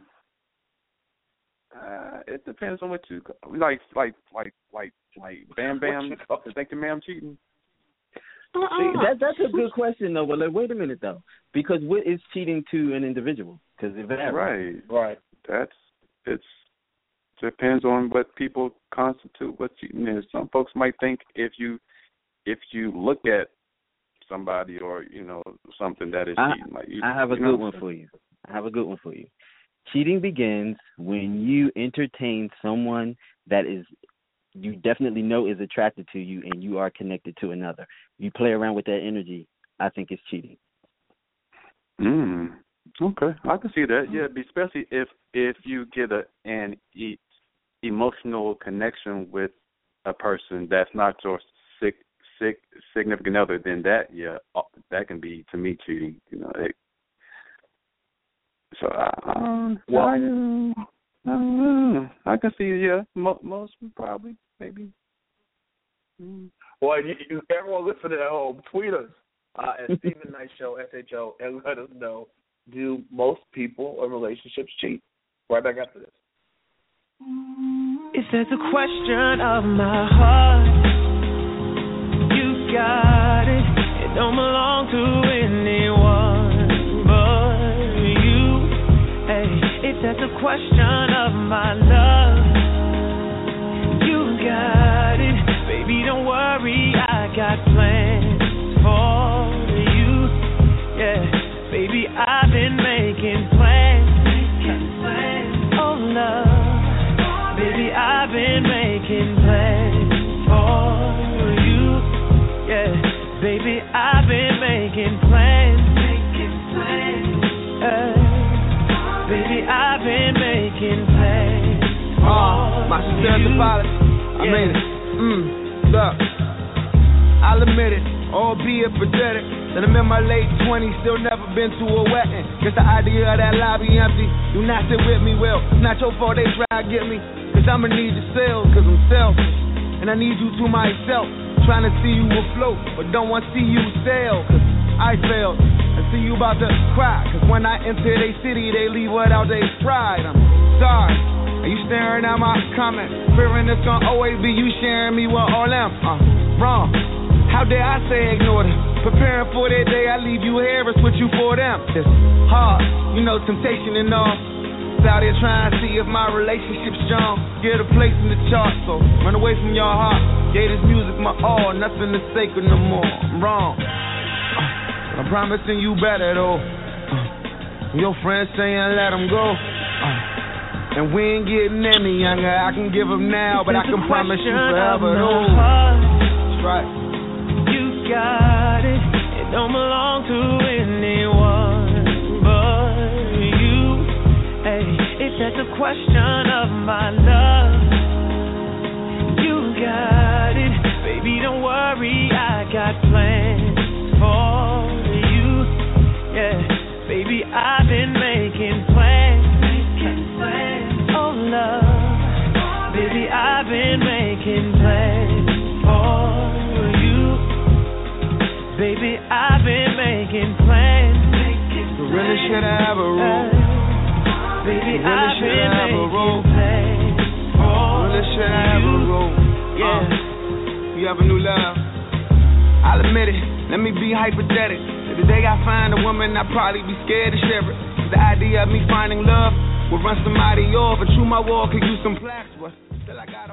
Uh, it depends on what you like, like, like, like, like Bam Bam. What you call- Think the man cheating? Uh-uh. See, that that's a good question though. But like, wait a minute though, because what is cheating to an individual? Because it varies. Right. Right. That's it's depends on what people constitute what cheating is. Some folks might think if you if you look at somebody or you know something that is I, cheating, like you, I have a you know good one for you. I have a good one for you. Cheating begins when you entertain someone that is you definitely know is attracted to you and you are connected to another. You play around with that energy, I think it's cheating. Mm. Okay, I can see that. Yeah, especially if if you get a an e- emotional connection with a person that's not your sick sick significant other, then that yeah, uh, that can be to me cheating. You know. It, so I, Well- I, I, don't know. I can see yeah, mo- most probably maybe. Mm. Well, you, you, everyone listening at home, tweet us uh, at Steven Knight Show, SHO, and let us know do most people in relationships cheat? Right back after this. If there's a question of my heart, you got it. It don't belong to anyone There's a question of my love, my sincere apology. I mean it. Mm, look, I'll admit it, albeit pathetic. That I'm in my late 20s, still never been to a wedding. Guess the idea of that lobby empty. Do not sit with me, well, it's not your fault they try to get me. Cause I'ma need the sales, cause I'm selfish. And I need you to myself. Trying to see you afloat, but don't want to see you sail. Cause I failed. I see you about to cry. Cause when I enter they city, they leave without their pride. I'm sorry. Are you staring at my comments? Fearing it's gonna always be you sharing me with all them. Uh, wrong. How dare I say ignore them? Preparing for that day, I leave you here and switch you for them. It's hard, you know, temptation and all. Out here trying to see if my relationship's strong. Get a place in the chart, so run away from your heart. Gave this music my all, nothing is sacred no more. I'm wrong. Uh, I'm promising you better though. Uh, your friends saying let them go. Uh, and we ain't getting any younger. I can give them now, but I can promise you forever though. That's right. You got it. It don't belong to anyone but you. Hey, if that's a question of my love, you got it. Baby, don't worry, I got plans for you. Yeah, baby, I've been making plans. Love. Baby, I've been making plans for you. Baby, I've been making plans. So really should I have a rule? Baby, Really I've should been I have a making rule? plans for Really should I have a rule? Yeah. Uh, you have a new love. I'll admit it. Let me be hypothetical. If the day I find a woman, I'd probably be scared to share it. The idea of me finding love will run somebody off. And true, my wall could use some plaques, but still I got.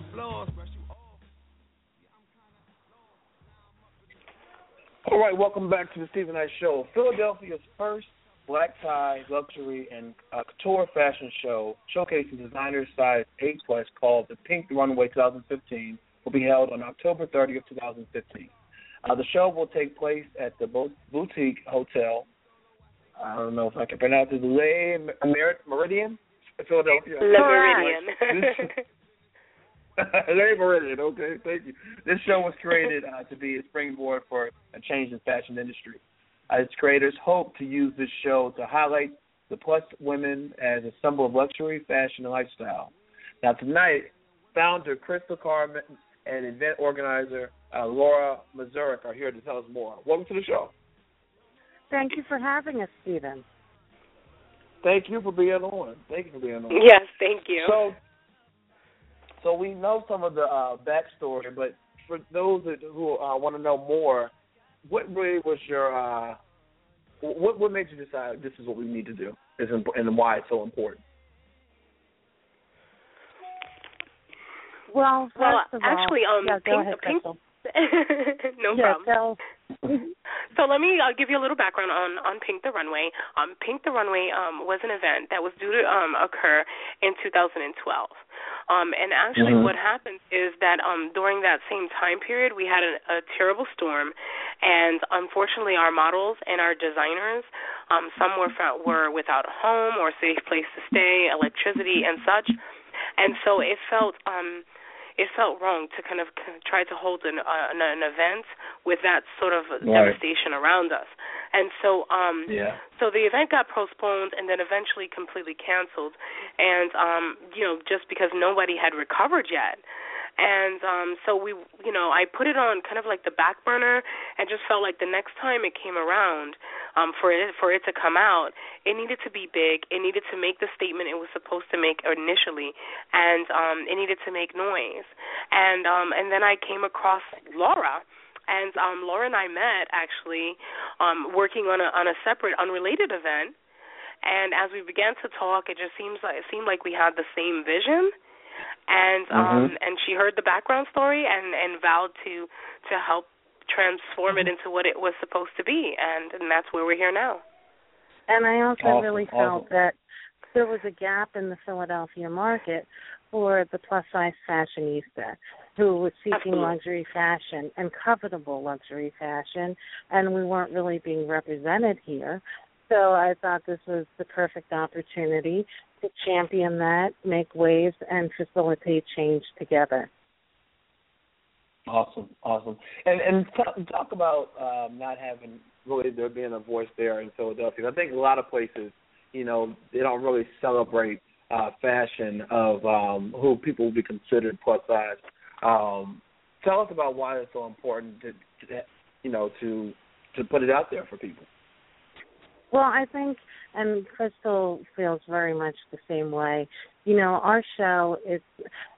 All right, welcome back to the Steven Knight Show. Philadelphia's first black tie luxury and uh, couture fashion show, showcasing designers size 8 plus, called the Pink Runway 2015, will be held on October 30th, 2015. Uh, the show will take place at the Bo- Boutique Hotel. I don't know if I can pronounce it. Le Mer- Méridien, Philadelphia. Le Méridien. Larry Meridian, okay, thank you. This show was created uh, to be a springboard for a change in fashion industry. Uh, its creators hope to use this show to highlight the plus women as a symbol of luxury, fashion, and lifestyle. Now tonight, founder Crystal Carmen and event organizer uh, Laura Mazurek are here to tell us more. Welcome to the show. Thank you for having us, Steven. Thank you for being on. Thank you for being on. Yes, thank you. So, so we know some of the uh, backstory, but for those that, who uh, want to know more, what really was your uh, what what made you decide this is what we need to do, is imp- and why it's so important? Well, Well, first of all, actually, um, yeah, go Pink, ahead, Pink, no yeah, problem. tell- So let me uh, give you a little background on on Pink the Runway. Um, Pink the Runway um, was an event that was due to um, occur in 2012. Um, and actually, Mhm. what happened is that um, during that same time period, we had a, a terrible storm, and unfortunately, our models and our designers, um, some were were without a home or safe place to stay, electricity, and such. And so it felt um, it felt wrong to kind of try to hold an, uh, an an event with that sort of devastation around us. And so um Yeah. so the event got postponed and then eventually completely canceled and um you know just because nobody had recovered yet. And um so we you know, I put it on kind of like the back burner and just felt like the next time it came around um for it for it to come out, it needed to be big. It needed to make the statement it was supposed to make initially and um it needed to make noise. And um and then I came across Laura and um Laura and I met actually um working on a on a separate unrelated event and as we began to talk it just seems like it seemed like we had the same vision and um Mhm. and she heard the background story and and vowed to to help transform it into what it was supposed to be and and that's where we're here now And I also Awesome, really awesome. felt that there was a gap in the Philadelphia market for the plus size fashionista who was seeking Absolutely. luxury fashion and covetable luxury fashion and we weren't really being represented here. So I thought this was the perfect opportunity to champion that, make waves and facilitate change together. Awesome, awesome. And and talk about um, not having really there being a voice there in Philadelphia. I think a lot of places, you know, they don't really celebrate uh, fashion of um, who people would be considered plus size. Um, tell us about why it's so important to, to you know to to put it out there for people. Well, I think, and Crystal feels very much the same way. You know, our show is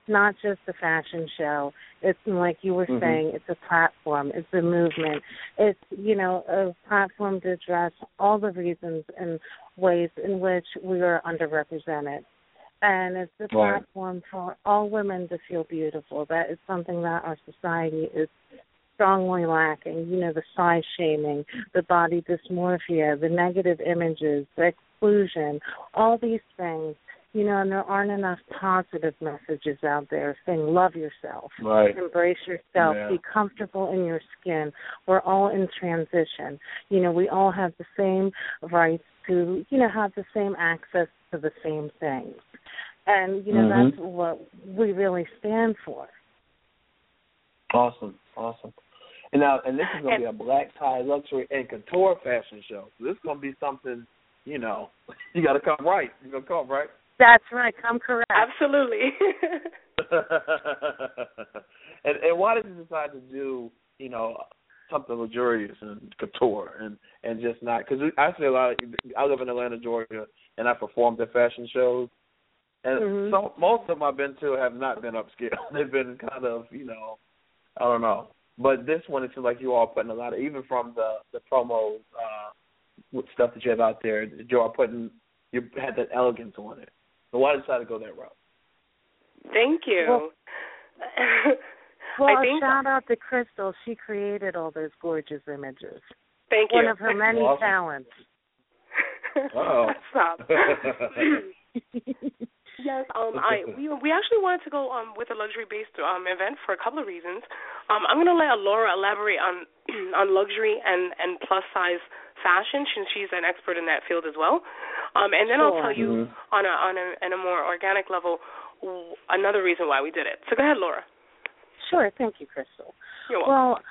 not just a fashion show. It's like you were Mhm. saying, it's a platform, it's a movement. It's you know a platform to address all the reasons and ways in which we are underrepresented. And it's a Right. platform for all women to feel beautiful. That is something that our society is strongly lacking. You know, the size shaming, the body dysmorphia, the negative images, the exclusion, all these things. You know, and there aren't enough positive messages out there saying love yourself, Right. embrace yourself, Yeah. be comfortable in your skin. We're all in transition. You know, we all have the same rights to, you know, have the same access to the same things. And, you know, Mhm. that's what we really stand for. Awesome, awesome. And now, and this is going to be a black tie luxury and couture fashion show. So this is going to be something, you know, you got to come right. You gonna come right. That's right. Come correct. Absolutely. and and why did you decide to do, you know, something luxurious and couture and and just not? Because I see a lot. Of, I live in Atlanta, Georgia, and I performed at fashion shows. And Mhm. so most of them I've been to have not been upscale. They've been kind of, you know, I don't know. But this one, it seems like you all are putting a lot of, even from the the promo uh, stuff that you have out there, you are putting, you had that elegance on it. So why decide to go that route? Thank you. Well- Well, I think shout out to Crystal. She created all those gorgeous images. Thank One you. of her many Awesome. talents. Oh. Stop. yes, um, I we we actually wanted to go um with a luxury based um event for a couple of reasons. Um, I'm gonna let Laura elaborate on on luxury and and plus size fashion since she's an expert in that field as well. Um, and then I'll tell you Mhm. on a on a in a more organic level another reason why we did it. So go ahead, Laura. Sure. Thank you, Crystal. You're welcome. Well,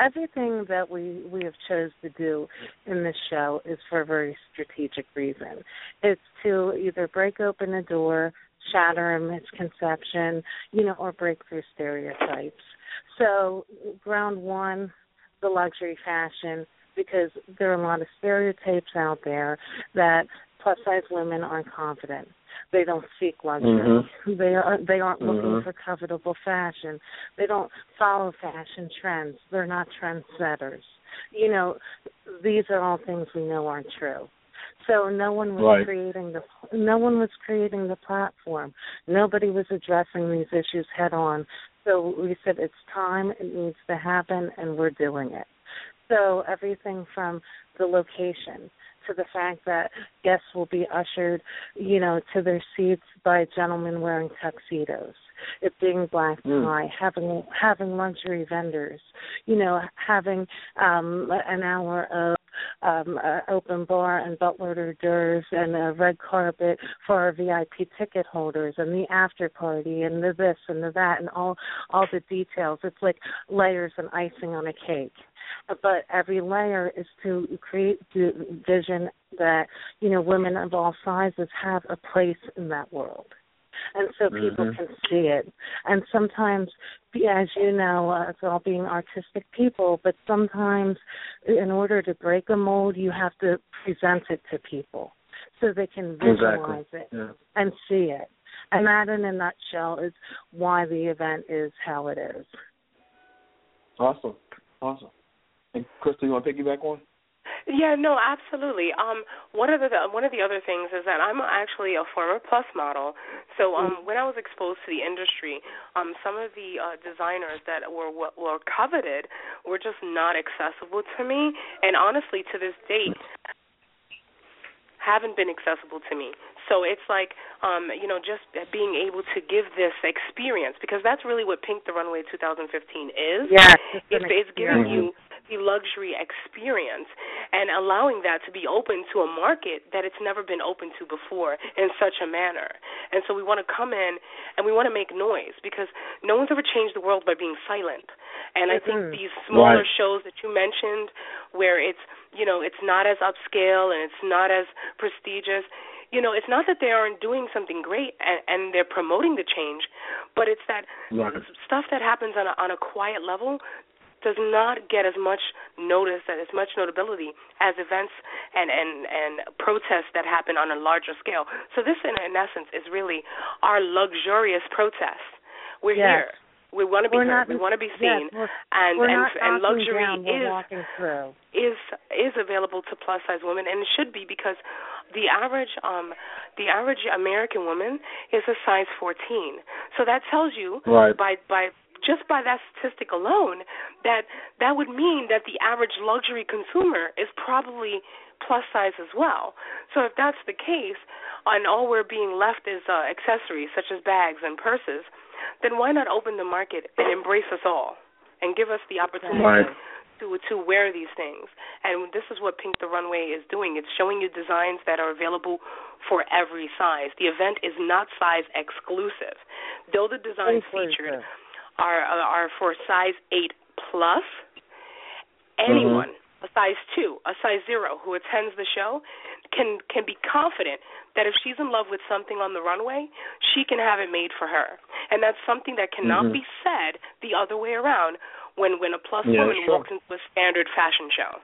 everything that we we have chose to do in this show is for a very strategic reason. It's to either break open a door, shatter a misconception, you know, or break through stereotypes. So, ground one, the luxury fashion, because there are a lot of stereotypes out there that plus size women aren't confident. They don't seek luxury. Mm-hmm. They are they aren't looking Mhm. for covetable fashion. They don't follow fashion trends. They're not trendsetters. You know, these are all things we know aren't true. So no one was Right. creating the no one was creating the platform. Nobody was addressing these issues head on. So we said it's time, it needs to happen, and we're doing it. So everything from the location to the fact that guests will be ushered, you know, to their seats by gentlemen wearing tuxedos. It being black Mm. tie, having having luxury vendors, you know, having um an hour of um uh, open bar and butler hors d'oeuvres and a red carpet for our VIP ticket holders and the after party and the this and the that and all all the details. It's like layers and icing on a cake but every layer is to create the vision that you know women of all sizes have a place in that world and so people Mhm. can see it and sometimes as you know uh, it's all being artistic people but sometimes in order to break a mold you have to present it to people so they can visualize it Yeah. and see it and that in a nutshell is why the event is how it is Awesome. Awesome. And Crystal, you want to piggyback on? Yeah, no, absolutely. Um, one of the one of the other things is that I'm actually a former plus model. So um, when I was exposed to the industry, um, some of the uh, designers that were were coveted were just not accessible to me, and honestly, to this date, haven't been accessible to me. So it's like, um, you know, just being able to give this experience because that's really what Pink the Runway 2015 is. Yes, it's it's, it's giving you the luxury experience and allowing that to be open to a market that it's never been open to before in such a manner. And so we want to come in and we want to make noise because no one's ever changed the world by being silent. And I think these smaller Right. shows that you mentioned where it's, you know, it's not as upscale and it's not as prestigious, you know, it's not that they aren't doing something great and, and they're promoting the change, but it's that Right. stuff that happens on a, on a quiet level does not get as much notice and as much notability as events and and and protests that happen on a larger scale. So this, in, in essence, is really our luxurious protest. We're Yes. here. We want to be We're heard. not- we want to be yes, seen, we're- and we're and not and luxury down, is is is available to plus size women and it should be because the average um the average American woman is a size 14. So that tells you Right. by by just by that statistic alone that that would mean that the average luxury consumer is probably plus size as well. So if that's the case and all we're being left is uh, accessories such as bags and purses, then why not open the market and embrace us all and give us the opportunity Right. to to wear these things. And this is what Pink the Runway is doing. It's showing you designs that are available for every size. The event is not size exclusive. Though the designs featured are are for size 8 plus, anyone a size 2, a size 0 who attends the show can can be confident that if she's in love with something on the runway, she can have it made for her. And that's something that cannot Mhm. be said the other way around when when a plus Yeah, woman sure. walks into a standard fashion show.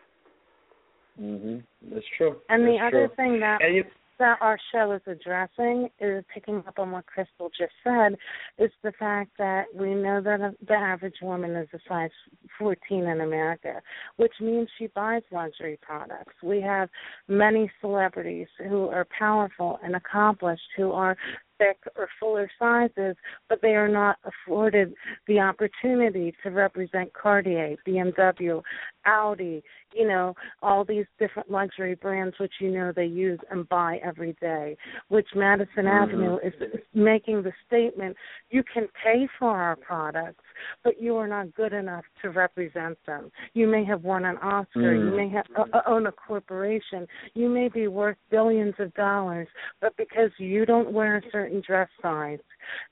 Mhm. That's true. And the other true. thing that And you, that our show is addressing is picking up on what Crystal just said is the fact that we know that the average woman is a size 14 in America, which means she buys luxury products. We have many celebrities who are powerful and accomplished who are thick or fuller sizes, but they are not afforded the opportunity to represent Cartier, BMW, Audi, you know, all these different luxury brands which you know they use and buy every day. Which Madison Mhm. Avenue is making the statement you can pay for our products, but you are not good enough to represent them. You may have won an Oscar, you Mm. may have uh, own a corporation, you may be worth billions of dollars, but because you don't wear a certain dress size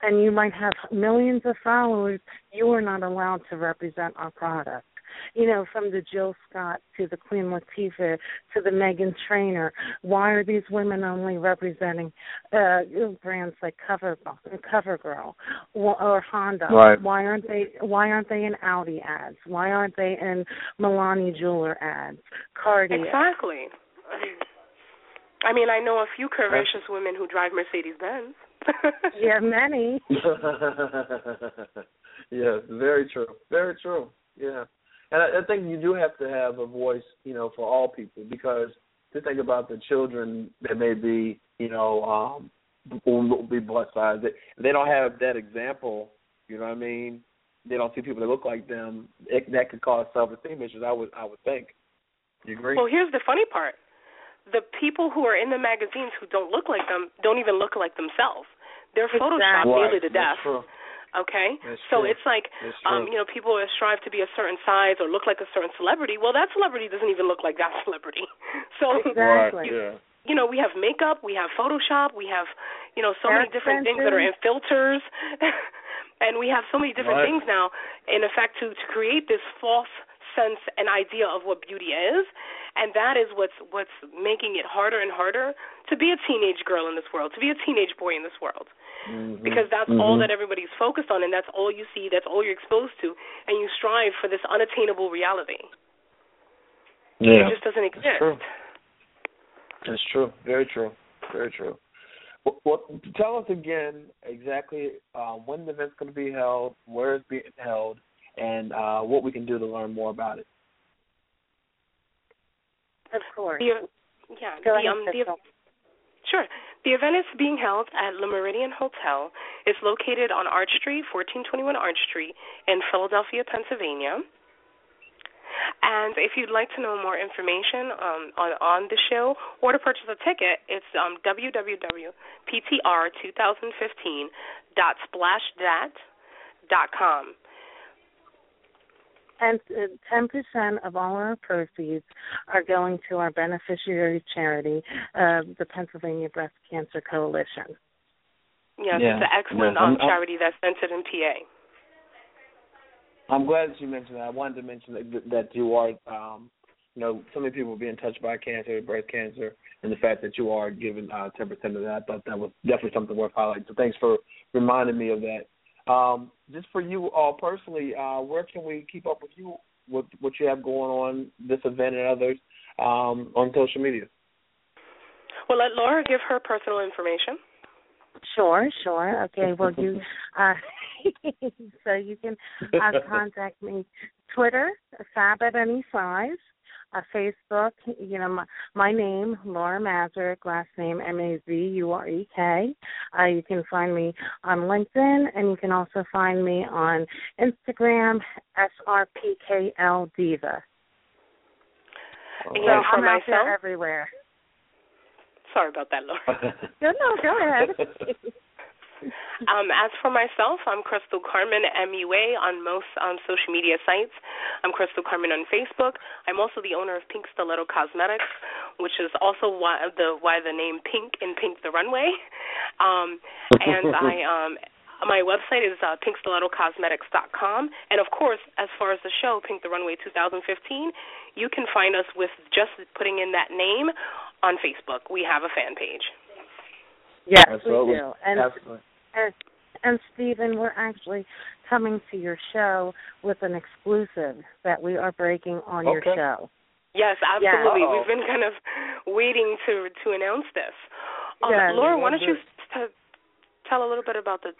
and you might have millions of followers, you are not allowed to represent our product. You know, from the Jill Scott to the Queen Latifah to the Meghan Trainor. why are these women only representing uh brands like Cover CoverGirl or, or Honda? Right. Why aren't they Why aren't they in Audi ads? Why aren't they in Milani Jeweler ads? Cartier. Exactly. I mean, I know a few curvaceous women who drive Mercedes Benz. yeah, many. yes, very true. Very true. Yeah. And I, I think you do have to have a voice, you know, for all people because to think about the children that may be, you know, um will be plus size. They, they don't have that example, you know what I mean? They don't see people that look like them. It, that could cause self esteem issues. I would I would think. You agree? Well, here's the funny part: the people who are in the magazines who don't look like them don't even look like themselves. They're photoshopped right. nearly to death. That's true. Okay, That's so true. it's like um, you know people strive to be a certain size or look like a certain celebrity. Well, that celebrity doesn't even look like that celebrity. So Exactly. you, Yeah. you know, we have makeup, we have Photoshop, we have, you know, so Hair many different things that are in filters, and we have so many different Right. things now, in effect, to to create this false sense and idea of what beauty is, and that is what's what's making it harder and harder to be a teenage girl in this world, to be a teenage boy in this world, Mhm. because that's all Mhm. that everybody's focused on, and that's all you see, that's all you're exposed to, and you strive for this unattainable reality. Yeah. It just doesn't exist. That's true. That's true. Very true. Very true. Well, well, tell us again exactly uh, when the event's going to be held, where it's being held, and uh, what we can do to learn more about it. Of course. The, yeah, Go the, ahead, um, the, Sure. The event is being held at Le Méridien Hotel. It's located on Arch Street, 1421 Arch Street in Philadelphia, Pennsylvania. And if you'd like to know more information um, on on the show or to purchase a ticket, it's um, www.ptr2015.splashthat.com. And uh, ten percent of all our proceeds are going to our beneficiary charity, uh, the Pennsylvania Breast Cancer Coalition. Yes, Yeah. it's an excellent Yeah. um, I'm- I'm- charity that's centered in PA. I'm glad that you mentioned that. I wanted to mention that, that you are, um, you know, so many people being touched by cancer, breast cancer, and the fact that you are giving uh, 10% of that. I thought that was definitely something worth highlighting. So thanks for reminding me of that. Um, just for you all personally, uh, where can we keep up with you, with what you have going on, this event and others, um, on social media? Well, let Laura give her personal information. Sure, sure. Okay, well you uh so you can uh, contact me Twitter, Fab at any size, uh, Facebook, you know, my, my name, Laura Mazurek, last name M A Z U R E K. Uh you can find me on LinkedIn and you can also find me on Instagram, S R P K L Diva. And So I'm out there everywhere. sorry about that, Laura. No, no, go ahead. Um, as for myself, I'm Crystal Carmen MUA on most um, social media sites. I'm Crystal Carmen on Facebook. I'm also the owner of Pink Stiletto Cosmetics, which is also why the why the name Pink in Pink the Runway. Um, and I um, my website is uh, pinkstilettocosmetics.com. And of course, as far as the show Pink the Runway 2015, you can find us with just putting in that name on Facebook. We have a fan page. Yes, Absolutely. we do. And Absolutely. And, and Steven, we're actually coming to your show with an exclusive that we are breaking on your show. Yes, absolutely. We've been kind of waiting to to announce this. Um, Yeah, Laura, why don't you t- tell a little bit about the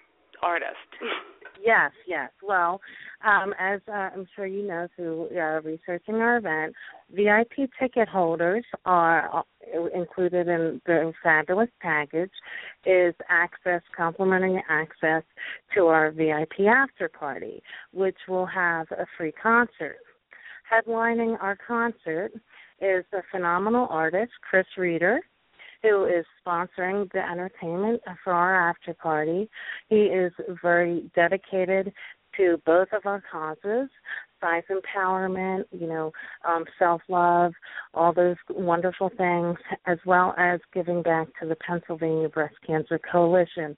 artist? Yes, yes. Well, um, as uh, I'm sure you know through uh, researching our event, VIP ticket holders are uh, included in the fabulous package is access, complimentary access to our VIP after party, which will have a free concert. Headlining our concert is a phenomenal artist, Chris Reeder, who is sponsoring the entertainment for our after party. He is very dedicated to both of our causes, size empowerment, you know, um, self love, all those wonderful things, as well as giving back to the Pennsylvania Breast Cancer Coalition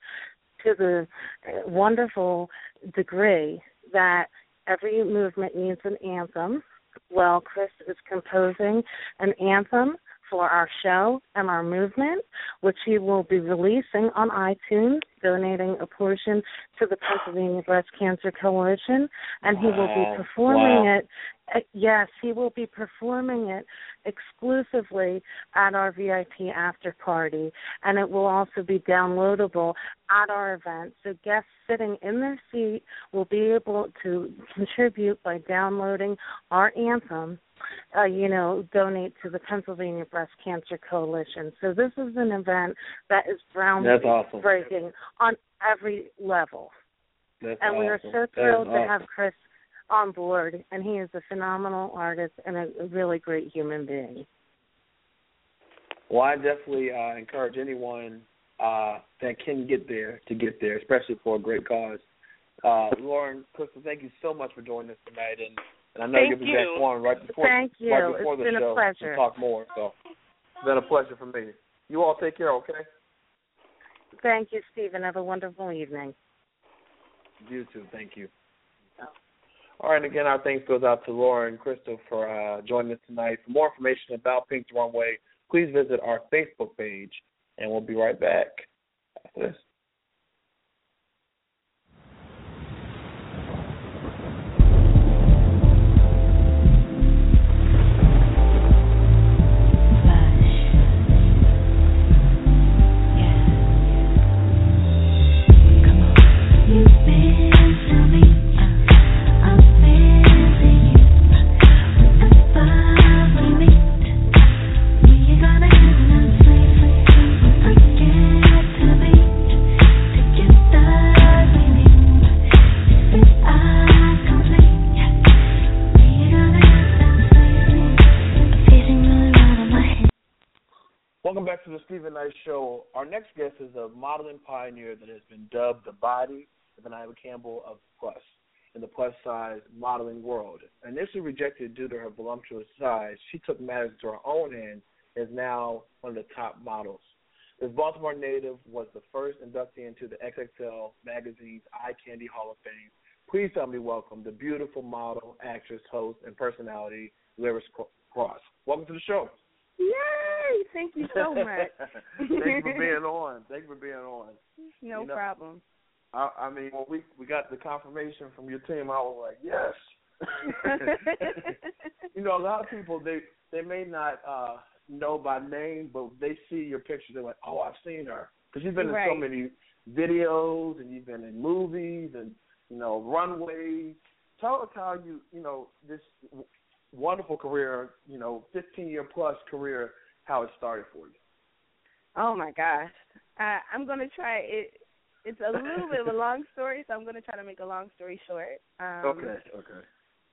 to the uh, wonderful degree that every movement needs an anthem. Well, Chris is composing an anthem for our show and our movement, which he will be releasing on iTunes, donating a portion to the Pennsylvania Breast Cancer Coalition, and he will be performing Wow. it. uh, Yes, he will be performing it exclusively at our VIP after party, and it will also be downloadable at our event. So guests sitting in their seat will be able to contribute by downloading our anthem uh, you know, donate to the Pennsylvania Breast Cancer Coalition. So this is an event that is That's awesome. groundbreaking on every level. That's and we are so thrilled to awesome. have Chris on board, and he is a phenomenal artist and a, a really great human being. Well, I definitely uh, encourage anyone uh, that can get there to get there, especially for a great cause. Uh, Lauren, Crystal, thank you so much for joining us tonight, and, and I know Thank you'll be you. back on right before Thank you. right before It's the been a show pleasure. to talk more. So it's been a pleasure for me. You all take care, okay? Thank you, Steven. Have a wonderful evening. You too. Thank you. All right, and again, our thanks goes out to Lauren and Crystal for uh, joining us tonight. For more information about Pink Runway, please visit our Facebook page, and we'll be right back after this. Show. Our next guest is a modeling pioneer that has been dubbed the body of Naomi Campbell of plus in the plus size modeling world. Initially rejected due to her voluptuous size, she took matters into her own hands and is now one of the top models. This Baltimore native was the first inductee into the XXL magazine's Eye Candy Hall of Fame. Please help me welcome the beautiful model, actress, host, and personality, Liris Crosse. Welcome to the show. Yay! Thank you so much. Thanks for being on. Thanks for being on. No You know, problem. I, I mean, when we we got the confirmation from your team, I was like, yes. you know, a lot of people they they may not uh know by name, but they see your picture, they're like, oh, I've seen her because you've been in so many videos and you've been in movies and you know runways. Tell us how you you know this wonderful career, you know, 15 year plus career, how it started for you. Oh my gosh. I I'm gonna try it it's a little bit of a long story, so I'm gonna try to make a long story short. Um okay, okay.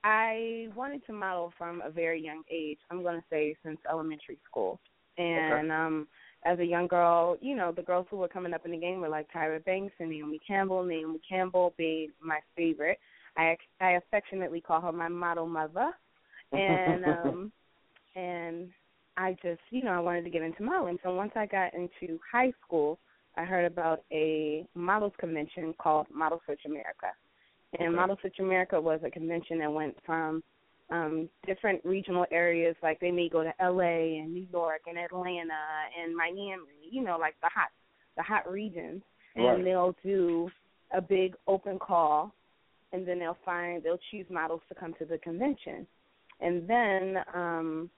I wanted to model from a very young age. I'm going to say since elementary school. And um as a young girl, you know, the girls who were coming up in the game were like Tyra Banks and Naomi Campbell. Naomi Campbell being my favorite. I I affectionately call her my model mother. And um and I just, you know, I wanted to get into modeling. So once I got into high school, I heard about a models convention called Model Search America. And Okay. Model Search America was a convention that went from um different regional areas like they may go to LA and New York and Atlanta and Miami, you know, like the hot the hot regions. And Right. they'll do a big open call and then they'll find they'll choose models to come to the convention. And then um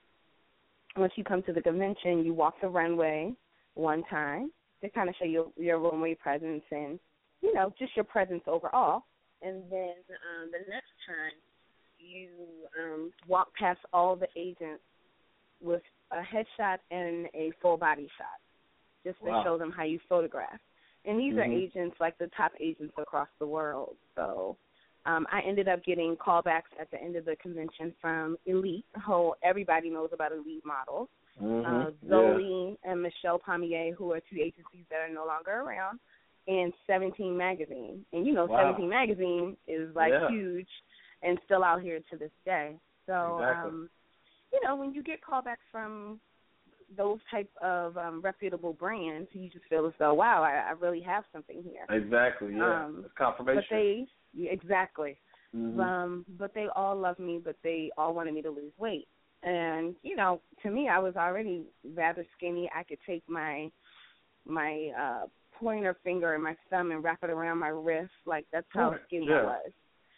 once you come to the convention, you walk the runway one time to kind of show your your runway presence and you know just your presence overall. And then um, the next time you um, walk past all the agents with a headshot and a full body shot, just to Wow. show them how you photograph. And these are Mhm. agents like the top agents across the world. So um, I ended up getting callbacks at the end of the convention from Elite, who everybody knows about Elite models. Uh, Mhm. Zoli and Michele Pommier, who are two agencies that are no longer around, and 17 Magazine. And you know, Wow. 17 Magazine is like Yeah. huge and still out here to this day. So, Exactly. um, you know, when you get callbacks from those type of um, reputable brands, you just feel as though, wow, I, I really have something here. Exactly, yeah. Um, it's confirmation. But they yeah, exactly. Mhm. Um, but they all love me, but they all wanted me to lose weight. and you know, to me, I was already rather skinny. I could take my my uh pointer finger and my thumb and wrap it around my wrist. Like that's how Right. skinny Yeah. I was.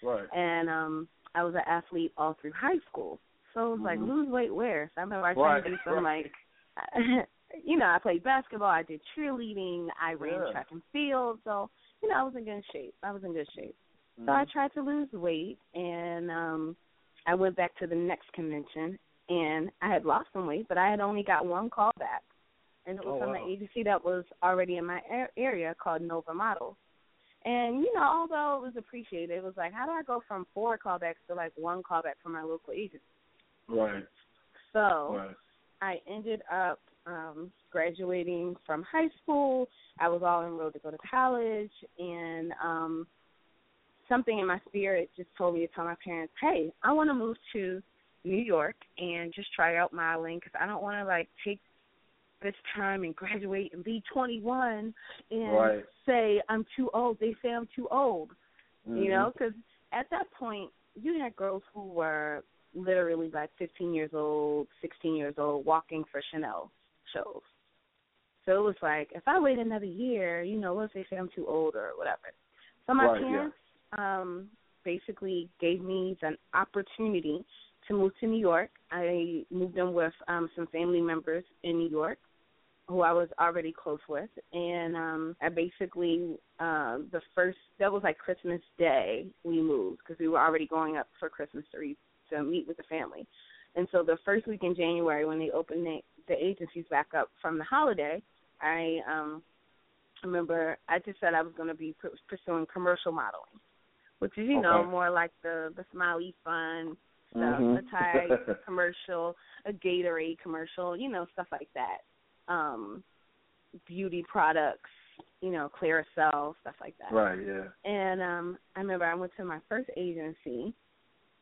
Right. And um I was an athlete all through high school. So it was like Mhm. lose weight where? So I remember I tried Right, to do some like you know, I played basketball, I did cheerleading, I ran Yeah. track and field, so you know, I was in good shape. I was in good shape. So Mm-hmm. I tried to lose weight and um I went back to the next convention and I had lost some weight, but I had only got one call back. And it was Oh, from wow. an agency that was already in my area called Nova Models. And you know, although it was appreciated, it was like, how do I go from four callbacks to like one callback from my local agent? Right. So Right. I ended up um graduating from high school. I was all enrolled to go to college and um something in my spirit just told me to tell my parents, "Hey, I want to move to New York and just try out modeling cuz I don't want to like take this time and graduate and be 21 and Right. say I'm too old. They say I'm too old Mm-hmm. you know because at that point you had girls who were literally like 15 years old 16 years old walking for chanel shows so it was like if i wait another year you know let's say i'm too old or whatever so my Right, parents um basically gave me an opportunity to move to new york. I moved in with um some family members in new york who I was already close with, and um I basically um the first that was like Christmas Day we moved because we were already going up for Christmas to re- to meet with the family, and so the first week in January when they opened the, the agencies back up from the holiday, I um remember I just said I was going to be pr- pursuing commercial modeling, which is you know more like the the smiley fun stuff, Mhm. a Tide commercial, a Gatorade commercial, you know stuff like that um beauty products, you know, Clearasil, stuff like that. Right. Yeah. And um I remember I went to my first agency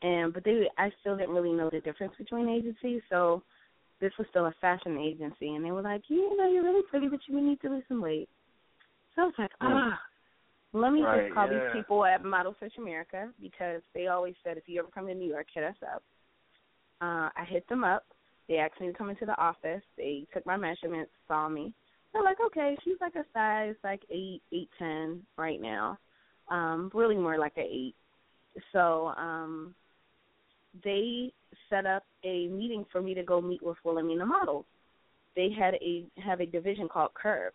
and but they I still didn't really know the difference between agencies, so this was still a fashion agency and they were like, You know, you're really pretty but you need to lose some weight. So I was like, Mm. ah let me Right, just call yeah. these people at Model Search America because they always said if you ever come to New York, hit us up. Uh I hit them up. They asked me to come into the office. They took my measurements, saw me. They're like, okay, she's like a size like eight, eight ten right now. Um, really more like an eight. So um, they set up a meeting for me to go meet with Wilhelmina Models. They had a have a division called Curve,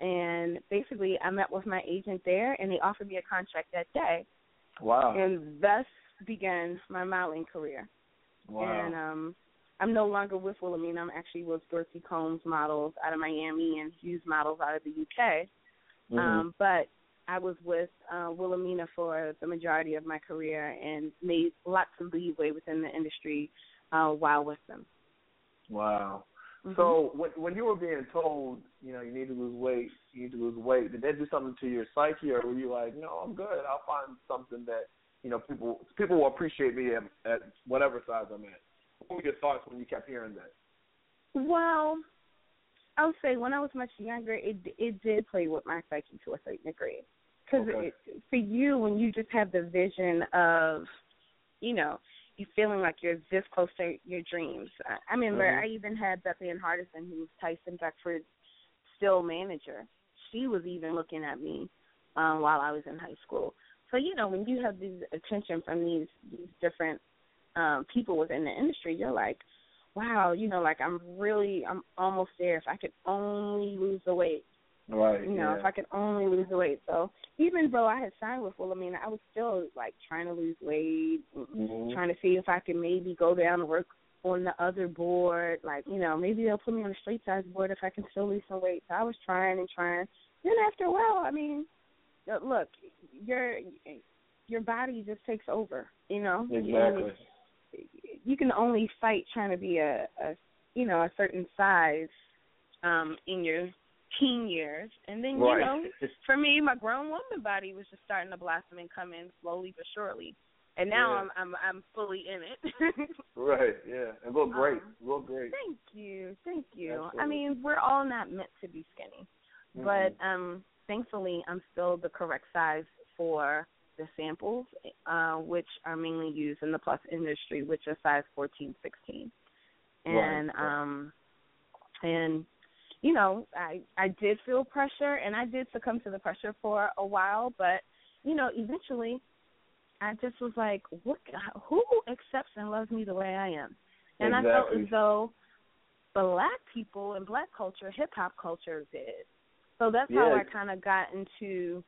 and basically I met with my agent there, and they offered me a contract that day, Wow. and thus began my modeling career. Wow. And um I'm no longer with Wilhelmina. I'm actually with Dorothy Combs Models out of Miami and Hughes Models out of the UK. Mhm. Um, but I was with uh, Wilhelmina for the majority of my career and made lots of leeway within the industry uh, while with them. Wow. Mhm. So when when you were being told, you know, you need to lose weight, you need to lose weight, did that do something to your psyche, or were you like, no, I'm good. I'll find something that you know people people will appreciate me at, at whatever size I'm at. What were your thoughts when you kept hearing that? Well, I would say when I was much younger, it it did play with my psyche to a certain degree. Because Okay. for you, when you just have the vision of, you know, you feeling like you're this close to your dreams. I, I remember Mhm. I even had Bethann Hardison, who was Tyson Beckford's still manager. She was even looking at me um, while I was in high school. So you know, when you have this attention from these these different um, people within the industry, you're like, wow, you know, like I'm really, I'm almost there. If I could only lose the weight, Right. you know, yeah. if I could only lose the weight. So even though I had signed with Wilhelmina, I was still like trying to lose weight, Mhm. trying to see if I could maybe go down and work on the other board. Like, you know, maybe they'll put me on the straight size board if I can still lose some weight. So I was trying and trying. Then after a while, I mean, uh, look, your your body just takes over, you know. And Exactly. you can only fight trying to be a, a you know a certain size um in your teen years and then Right. you know for me my grown woman body was just starting to blossom and come in slowly but surely and now Yeah. i'm i'm i'm fully in it Right. Yeah. And look great. Um, look great. thank you thank you i mean we're all not meant to be skinny Mhm. but um thankfully i'm still the correct size for the samples, uh, which are mainly used in the plus industry, which are size 14, 16. And Right. um and you know, I I did feel pressure and I did succumb to the pressure for a while, but you know, eventually I just was like, what who accepts and loves me the way I am? And I felt as though black people and black culture, hip hop culture did. So that's how I kind of got into,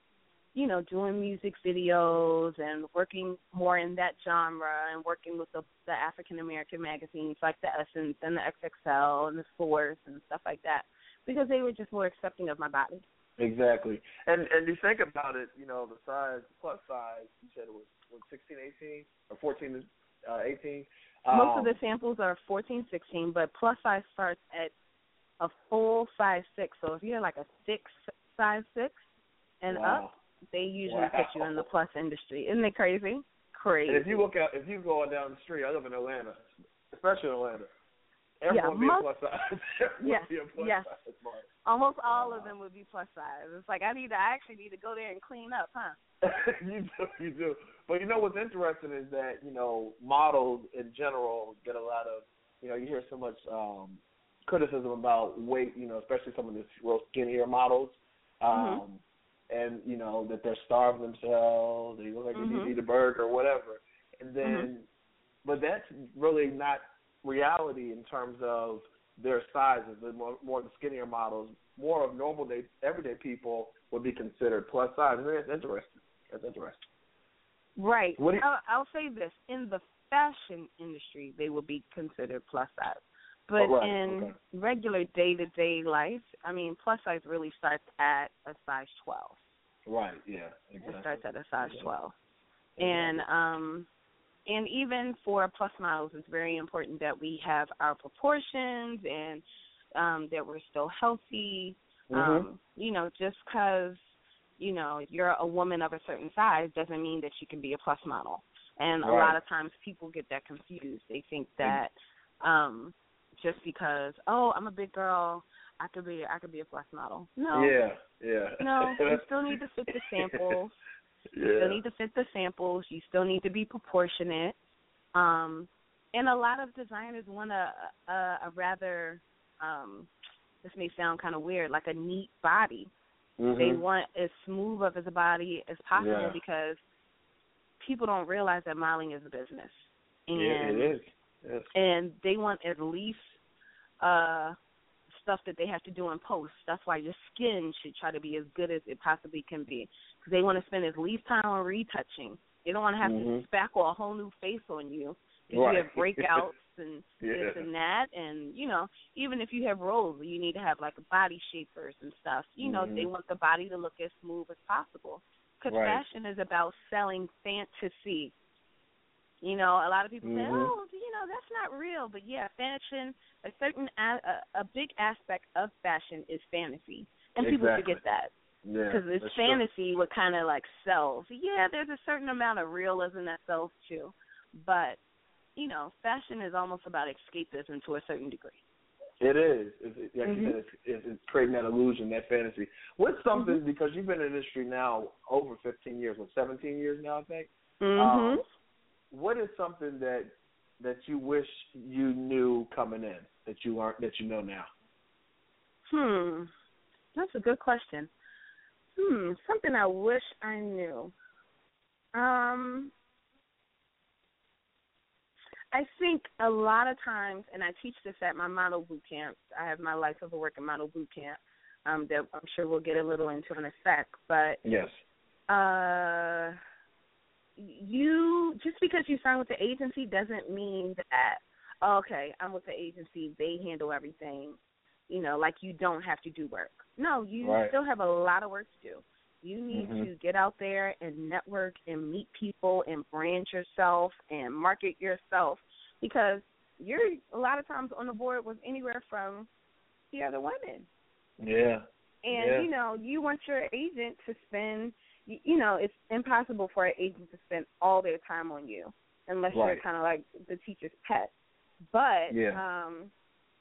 you know, doing music videos and working more in that genre and working with the, the African American magazines like the Essence and the XXL and the Source and stuff like that because they were just more accepting of my body. Exactly. And and you think about it, you know, the size plus size, you said it was what, 16, 18 or 14 uh 18. Most Um, of the samples are 14, 16, but plus size starts at a full size six. So if you're like a six size six and Wow. up, they usually put you in the plus industry. Isn't it crazy? Crazy. And if you look out, if you go down the street, I live in Atlanta, especially in Atlanta. Everyone Yeah, would be most- a plus size. Everyone Yes, a plus yes. size. Almost all of them would be plus size. It's like I need to I actually need to go there and clean up, huh? you do, you do. But you know what's interesting is that you know models in general get a lot of, you know, you hear so much um criticism about weight, you know, especially some of the real skinnier models, um, and you know that they're starving themselves, they look like they need Mhm. to eat a burger or whatever, and then, but that's really not reality in terms of their sizes. The more, more the skinnier models, more of normal day, everyday people would be considered plus size, and that's interesting. That's interesting. Right. What you- I'll, I'll say this: in the fashion industry, they will be considered plus size, but Oh, right, in okay. regular day-to-day life, I mean, plus size really starts at a size 12. Right. Yeah. Exactly. It starts at a size Exactly. 12. And um and even for plus models it's very important that we have our proportions and um that we're still healthy. Mhm. Um you know, just cuz you know, you're a woman of a certain size doesn't mean that you can be a plus model. And a lot of times people get that confused. They think that um just because oh, I'm a big girl, I could be I could be a plus model. No. Yeah. Yeah. No, you still need to fit the samples. You still need to fit the samples. You still need to be proportionate. Um, and a lot of designers want a, a, a rather, um, this may sound kind of weird, like a neat body. They Mhm. want as smooth of a body as possible Yeah. because people don't realize that modeling is a business. And yeah, it is. Yes. and they want at least uh stuff that they have to do in post. That's why your skin should try to be as good as it possibly can be. They want to spend as least time on retouching. They don't want to have Mhm. to spackle a whole new face on you. Because Right. you have breakouts and Yeah. this and that, and you know, even if you have roles, you need to have like body shapers and stuff. You know, Mhm. they want the body to look as smooth as possible. Because Right. fashion is about selling fantasy. You know, a lot of people say, Mhm. "Oh, you know, that's not real." But yeah, fashion, a certain a, a, a big aspect of fashion is fantasy, and people forget that Yeah. because it's that's true. fantasy what kind of like sells. Yeah, there's a certain amount of realism that sells too, but you know, fashion is almost about escapism to a certain degree. It is. It's, like you Mhm. said, it's, it's, creating that illusion, that fantasy. What's something Mm-hmm. because you've been in the industry now over 15 years, what 17 years now, I think. Mhm. Um, what is something that that you wish you knew coming in that you aren't that you know now? Hmm. That's a good question. Hmm. Something I wish I knew. Um. I think a lot of times, and I teach this at my model boot camps. I have my Life of a Working Model boot camp um, that I'm sure we'll get a little into in a sec. But Yes. uh, you just because you sign with the agency doesn't mean that okay, I'm with the agency, they handle everything. You know, like you don't have to do work. No, you Right. still have a lot of work to do. You need Mhm. to get out there and network and meet people and brand yourself and market yourself because you're a lot of times on the board with anywhere from the other women. Yeah. And Yeah. you know, you want your agent to spend. You, you know, it's impossible for an agent to spend all their time on you unless you're kind of like the teacher's pet. But Yeah. um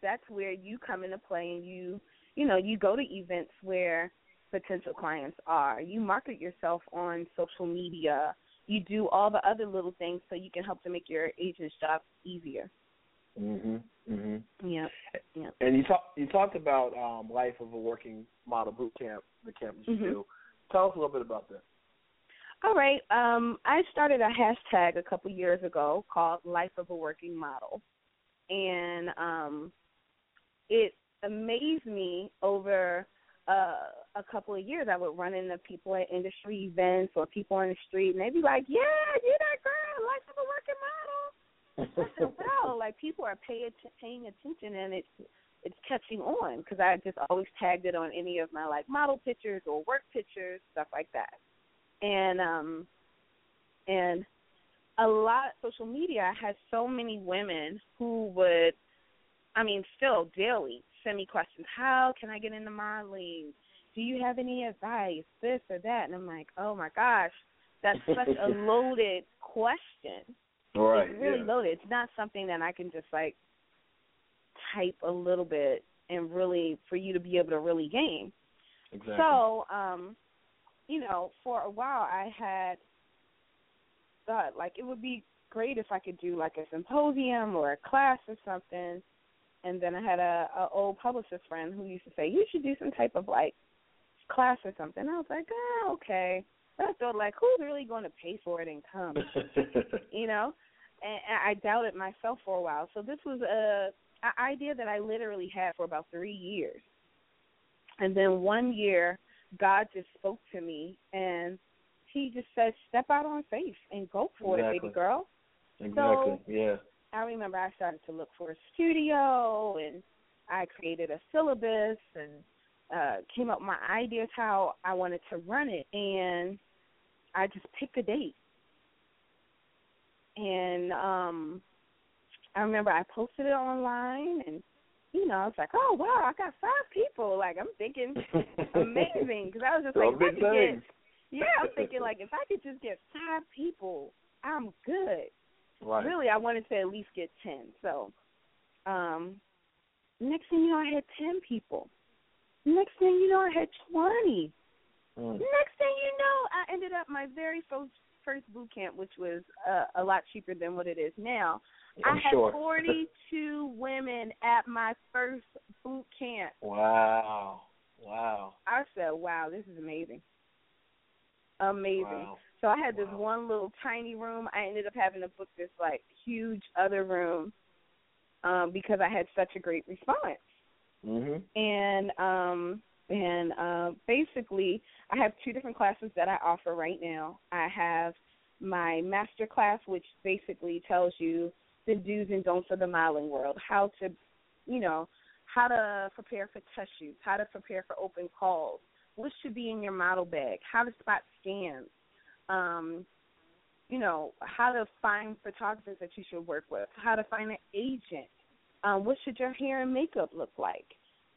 that's where you come into play, and you, you know, you go to events where potential clients are. You market yourself on social media. You do all the other little things so you can help to make your agent's job easier. Mhm. Mhm. Yeah. Yeah. And you talk you talked about um life of a working model boot camp, the camp that you Mhm. do. Tell us a little bit about that. All right. Um, I started a hashtag a couple years ago called Life of a Working Model. And um, it amazed me over uh, a couple of years. I would run into people at industry events or people on the street, and they'd be like, Yeah, you're that girl, Life of a Working Model. I said, Wow, like people are pay att- paying attention and it's it's catching on because I just always tagged it on any of my like model pictures or work pictures, stuff like that and um and a lot of social media has so many women who would I mean still daily send me questions, How can I get into modeling? Do you have any advice? This or that and I'm like, Oh my gosh, that's such a loaded question. Right. It's really yeah. loaded. It's not something that I can just like type a little bit and really for you to be able to really gain. Exactly. So, um, you know, for a while I had thought like it would be great if I could do like a symposium or a class or something. And then I had a, a old publicist friend who used to say, You should do some type of like class or something. I was like, Oh, okay. But I thought like who's really going to pay for it and come? you know? And, and I doubted myself for a while. So this was a, a idea that I literally had for about three years. And then one year God just spoke to me and he just said, Step out on faith and go for it, baby girl. Exactly. So yeah. I remember I started to look for a studio and I created a syllabus and uh came up with my ideas how I wanted to run it and I just picked a date. And um I remember I posted it online and you know, I was like, oh wow, I got five people. Like I'm thinking amazing because I was just like, if I could get, yeah, I'm thinking like if I could just get five people, I'm good. Right. Really, I wanted to at least get ten. So, um, next thing you know, I had ten people. Next thing you know, I had twenty. Mm. Next thing you know, I ended up my very first first boot camp, which was uh, a lot cheaper than what it is now. I'm I had sure. 42 women at my first boot camp. Wow. Wow. I said, "Wow, this is amazing, amazing." Wow. So I had this one little tiny room. I ended up having to book this like huge other room um, because I had such a great response. Mhm. And um, and uh, basically, I have two different classes that I offer right now. I have my master class, which basically tells you the do's and don'ts of the modeling world, how to, you know, how to prepare for test shoots, how to prepare for open calls, what should be in your model bag, how to spot scams, um, you know, how to find photographers that you should work with, how to find an agent, um, what should your hair and makeup look like.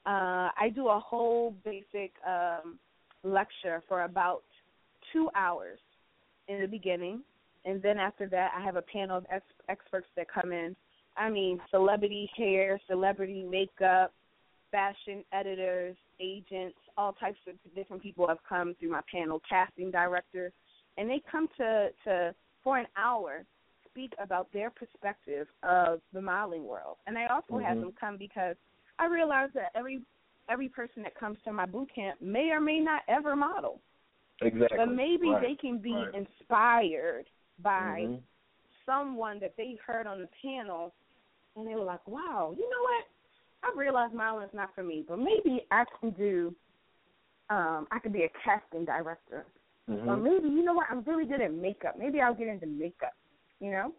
Uh, I do a whole basic um, lecture for about two hours in the beginning, and then after that, I have a panel of ex- experts that come in. I mean, celebrity hair, celebrity makeup, fashion editors, agents, all types of different people have come through my panel, casting directors, and they come to to for an hour speak about their perspective of the modeling world. And I also have Mhm. them come because I realize that every every person that comes to my boot camp may or may not ever model. Exactly. But maybe Right. they can be Right. inspired by Mhm. someone that they heard on the panel and they were like, Wow, you know what? I realized modeling's not for me, but maybe I can do um I could be a casting director. Mhm. Or maybe, you know what, I'm really good at makeup. Maybe I'll get into makeup, you know?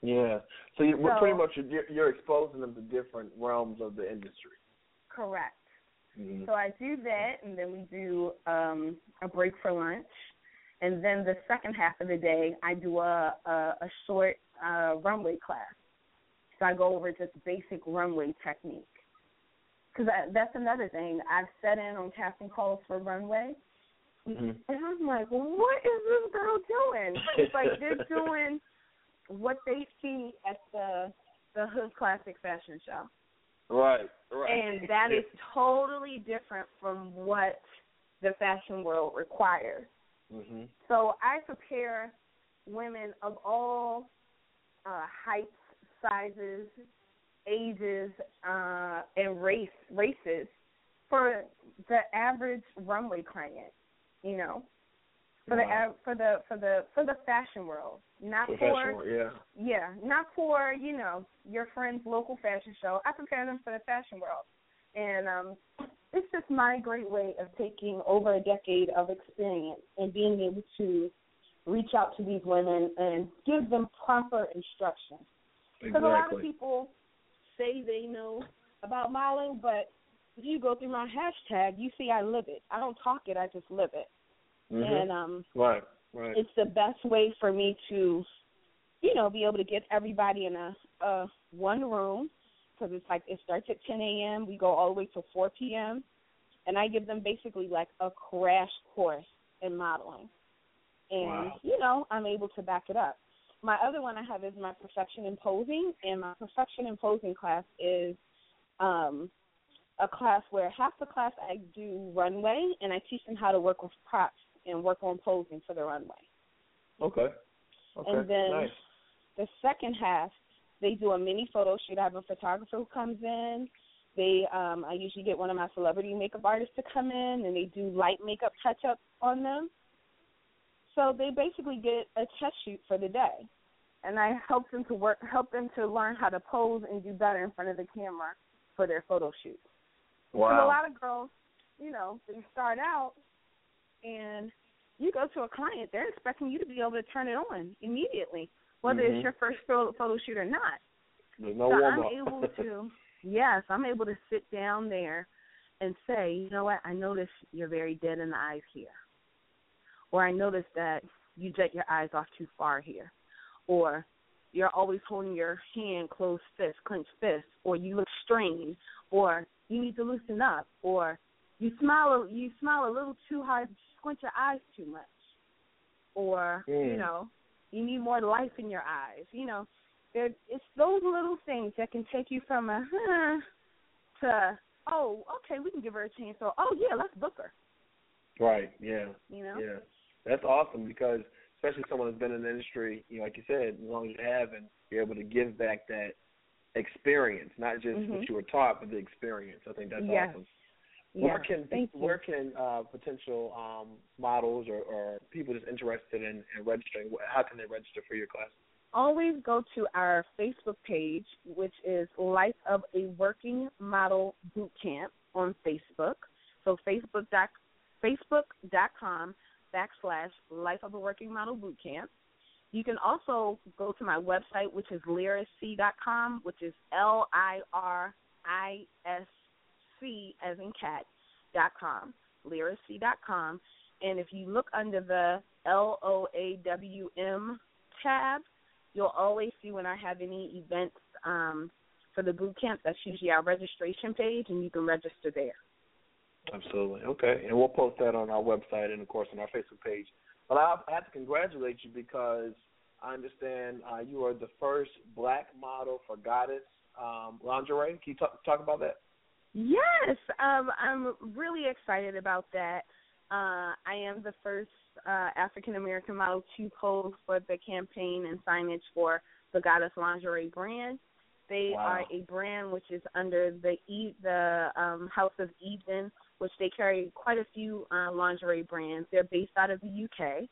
Yeah. So you, we're So- pretty much you're, you're exposing them to different realms of the industry. Correct. Mhm. So I do that, and then we do um, a break for lunch, and then the second half of the day I do a a, a short uh, runway class. So I go over just basic runway technique. Because that's another thing. I've set in on casting calls for runway, Mhm. and I'm like, what is this girl doing? It's like they're doing what they see at the the Hood Classic Fashion Show Right. Right. and that is totally different from what the fashion world requires. Mm-hmm. So I prepare women of all uh, heights, sizes, ages, uh, and race races for the average runway client. You know, for Wow. the for the for the for the fashion world, not For for yeah. yeah, not for you know your friend's local fashion show. I prepare them for the fashion world, and um, it's just my great way of taking over a decade of experience and being able to reach out to these women and give them proper instruction. Because a lot of people say they know about modeling, but if you go through my hashtag, you see I live it. I don't talk it, I just live it. Mhm. And um right, right. it's the best way for me to, you know, be able to get everybody in a, a one room because it's like it starts at 10 a.m. We go all the way to 4 p.m. and I give them basically like a crash course in modeling, and Wow. you know I'm able to back it up. My other one I have is my perfection in posing, and my perfection in posing class is um a class where half the class I do runway and I teach them how to work with props and work on posing for the runway. Okay. Okay. And then nice. the second half, they do a mini photo shoot. I have a photographer who comes in. They, um, I usually get one of my celebrity makeup artists to come in, and they do light makeup touch up on them. So they basically get a test shoot for the day, and I help them to work, help them to learn how to pose and do better in front of the camera for their photo shoot. Wow. Because a lot of girls, you know, they start out and you go to a client, they're expecting you to be able to turn it on immediately, whether Mhm. it's your first photo, photo shoot or not. There's no so I'm able to, yes, I'm able to sit down there and say, you know what, I notice you're very dead in the eyes here. Or I notice that you jet your eyes off too far here. Or you're always holding your hand closed fist, clenched fist, or you look strained, or you need to loosen up, or you smile you smile a little too hard, squint your eyes too much, or you Mm. know you need more life in your eyes. You know, there it's those little things that can take you from a huh to oh okay we can give her a chance or oh yeah let's book her. Right. Yeah. You know. Yeah. That's awesome because especially someone who's been in the industry, you know, like you said, as long as you have and you're able to give back that experience, not just Mhm. what you were taught, but the experience. I think that's Yes. awesome. Yeah. Where can Thank you. where can uh, potential um, models or, or people just interested in, in registering? How can they register for your class? always go to our Facebook page, which is Life of a Working Model Boot Camp on Facebook. So Facebook dot Facebook.com backslash Life of a Working Model Boot Camp. You can also go to my website, which is lirisc.com, which is L I R I S C as in cat dot com, lirisc.com. And if you look under the L O A W M tab, you'll always see when I have any events um, for the boot camp. That's usually our registration page, and you can register there. Absolutely. Okay. And we'll post that on our website and, of course, on our Facebook page. But I have to congratulate you because I understand uh, you are the first black model for Goddess um, lingerie. Can you talk, talk about that? Yes, um, I'm really excited about that. Uh, I am the first uh, African American model to pose for the campaign and signage for the Goddess Lingerie brand. They Wow. are a brand which is under the e- the um, House of Eden, which they carry quite a few uh, lingerie brands. They're based out of the UK,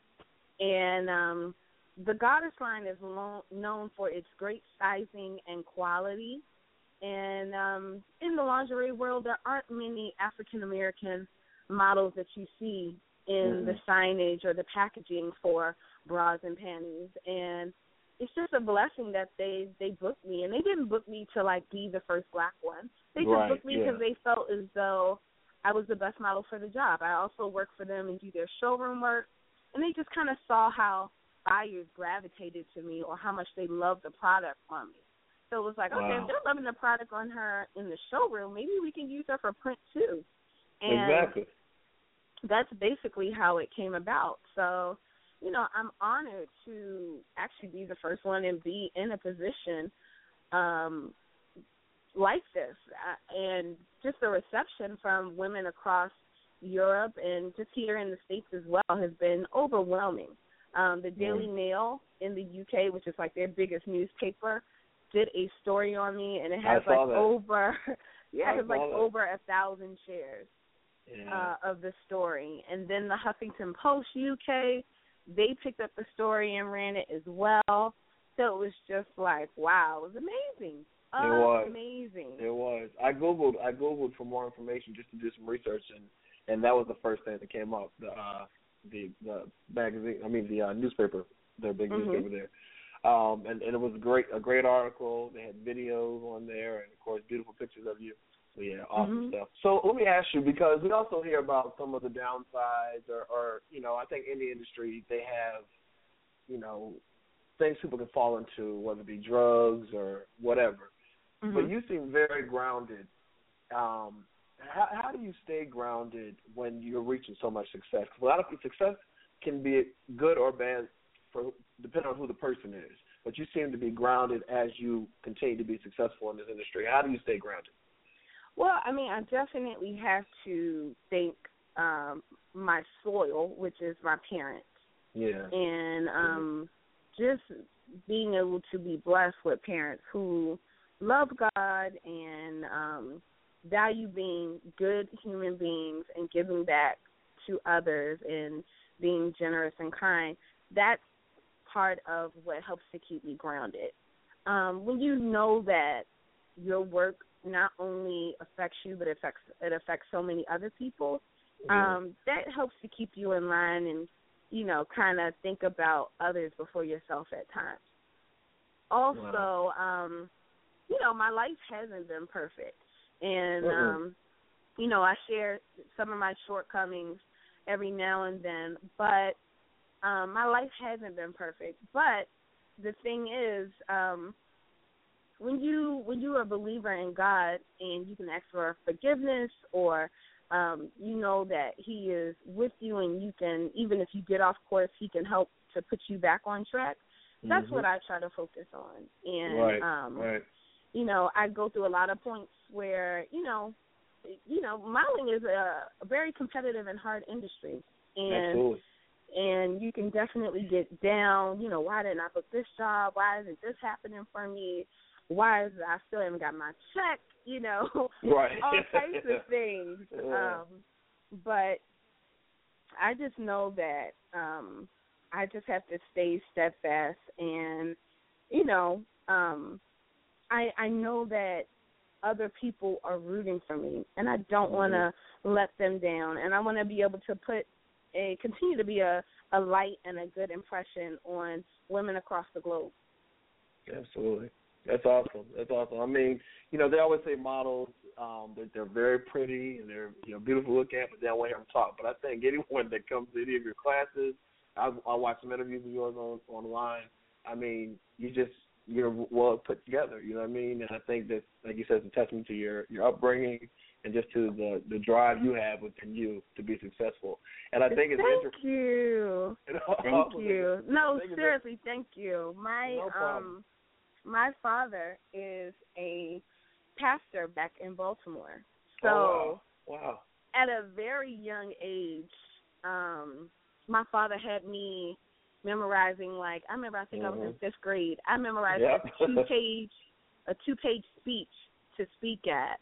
and um, the Goddess line is lo- known for its great sizing and quality. And um, in the lingerie world, there aren't many African American models that you see in the signage or the packaging for bras and panties. And it's just a blessing that they they booked me, and they didn't book me to like be the first black one. They just Right, booked me because yeah. they felt as though I was the best model for the job. I also work for them and do their showroom work, and they just kind of saw how buyers gravitated to me or how much they loved the product on me. So it was like, okay, if they're loving the product on her in the showroom, maybe we can use her for print too. And exactly. that's basically how it came about. So, you know, I'm honored to actually be the first one and be in a position um like this uh, and just the reception from women across Europe and just here in the states as well has been overwhelming. Um, the Daily. Mail in the UK, which is like their biggest newspaper, did a story on me, and it has like that. over, yeah, it has like that. over a thousand shares Yeah. uh, of the story. And then the Huffington Post UK, they picked up the story and ran it as well. So it was just like, wow, it was amazing. It was. amazing. It was. I googled. I googled for more information just to do some research, and and that was the first thing that came up. The uh, the the magazine. I mean the uh, newspaper. Their big Mhm. newspaper there. Um, and, and it was a great a great article. They had videos on there, and of course beautiful pictures of you. So yeah, awesome Mhm. stuff. So let me ask you because we also hear about some of the downsides, or, or you know, I think in the industry they have, you know, things people can fall into, whether it be drugs or whatever. Mm-hmm. But you seem very grounded. Um, how, how do you stay grounded when you're reaching so much success? 'Cause a lot of success can be good or bad for depending on who the person is. But you seem to be grounded as you continue to be successful in this industry. How do you stay grounded? Well, I mean, I definitely have to thank um my soil, which is my parents. Yeah. and um just being able to be blessed with parents who love God and um value being good human beings and giving back to others and being generous and kind that's part of what helps to keep me grounded. Um when you know that your work not only affects you but affects it affects so many other people um that helps to keep you in line and you know kind of think about others before yourself at times. Also um you know my life hasn't been perfect and Mm-mm. um you know i share some of my shortcomings every now and then but um my life hasn't been perfect but the thing is um when you when you are a believer in God and you can ask for forgiveness or um you know that he is with you and you can even if you get off course he can help to put you back on track that's Mhm. what I try to focus on and right. um right. You know I go through a lot of points where you know you know modeling is a, a very competitive and hard industry and Absolutely. and you can definitely get down, you know, why didn't I book this job? Why isn't this happening for me? Why is I still haven't got my check, you know? Right. All types of things. Yeah. Um but I just know that um I just have to stay steadfast and you know, um I I know that other people are rooting for me and I don't want to let them down and I want to be able to put a continue to be a a light and a good impression on women across the globe. Absolutely. That's awesome. That's awesome. I mean, you know, they always say models, um, that they're very pretty and they're, you know, beautiful to look at, but they don't want to hear them talk. But I think anyone that comes to any of your classes, I I watch some interviews of yours on online. I mean, you just you're well put together. You know what I mean? And I think that, like you said, it's a testament to your your upbringing and just to the the drive you have within you to be successful. And I think it's thank interesting. you. You know, Thank I think you. No, I think seriously, thank you. My No um my father is a pastor back in Baltimore. So Oh, wow. wow. at a very young age, um, my father had me memorizing like I remember I think I was in Mhm. fifth grade. I memorized Yep. a two page a two page speech to speak at.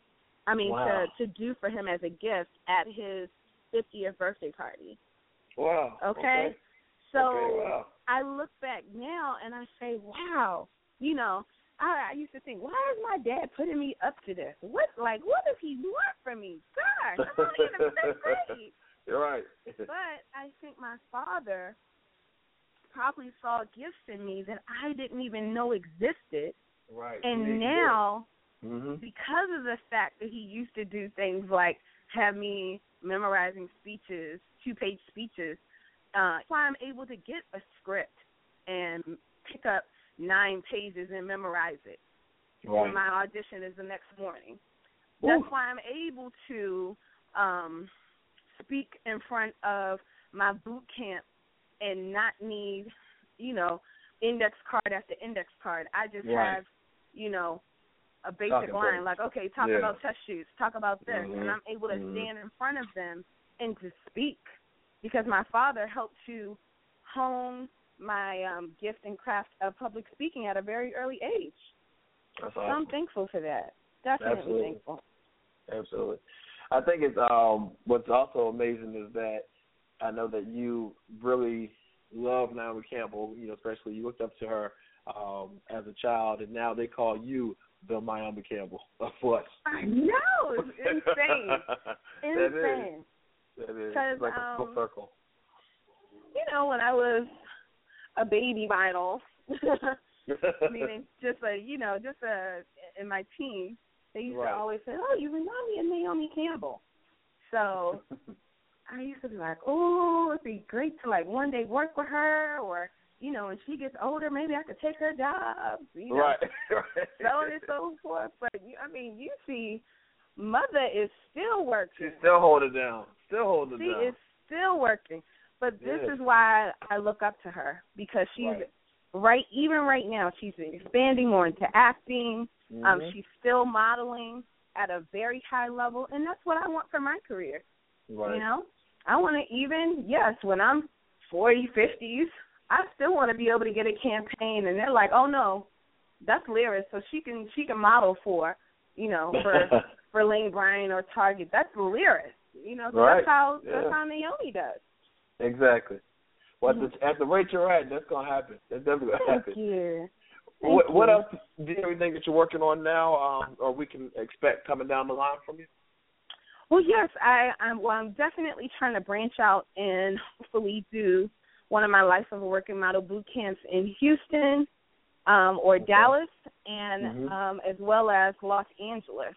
I mean Wow. to to do for him as a gift at his fiftieth birthday party. Wow. Okay. So Okay, wow. I look back now and I say, Wow, you know, I, I used to think, why is my dad putting me up to this? What like what does he want from me? Gosh, I'm only in the fifth grade. You're right. But I think my father probably saw gifts in me that I didn't even know existed. right. And now, hmm because of the fact that he used to do things like have me memorizing speeches, two page speeches, uh, that's why I'm able to get a script and pick up nine pages and memorize it. Right. When my audition is the next morning. Ooh. That's why I'm able to um speak in front of my boot camp and not need, you know, index card after index card. I just Right. have, you know, a basic Talking line like, okay, talk Yeah. about test shoots, talk about this, Mhm. and I'm able to Mhm. stand in front of them and to speak because my father helped to hone my um gift and craft of public speaking at a very early age. That's so awesome. I'm thankful for that. Definitely Absolutely. thankful. Absolutely. I think it's um what's also amazing is that I know that you really love Naomi Campbell, you know, especially you looked up to her um as a child and now they call you the Naomi Campbell of what? I know. It's insane. That is. insane. That is It's like a full um, circle. You know, when I was a baby idol, meaning just a you know, just a in my teens, they used Right. to always say, "Oh, you remind me of Naomi Campbell." So I used to be like, "Oh, it'd be great to like one day work with her, or you know, when she gets older, maybe I could take her job." You know, right. so on and so forth. But you- I mean, you see, mother is still working. She's still holding down. Still holding She down. is still working. But this Yes. is why I look up to her because she's Right. right, even right now she's expanding more into acting. Um Mhm. she's still modeling at a very high level and that's what I want for my career. right. You know? I want to even yes, when I'm 40, 50s, I still want to be able to get a campaign and they're like, "Oh no, that's Liris, so she can she can model for, you know, for for Lane Bryant or Target. That's Liris. You know, so Right. that's how Yeah. that's how Naomi does. Exactly. Well, at the, at the rate you're at, that's gonna happen. That's definitely gonna Thank happen. you. What, Thank what you. else? Do you anything that you're working on now, um, or we can expect coming down the line from you? Well, yes, I, I'm. Well, I'm definitely trying to branch out and hopefully do one of my life of a working model boot camps in Houston um, or Dallas, and Mhm. um, as well as Los Angeles.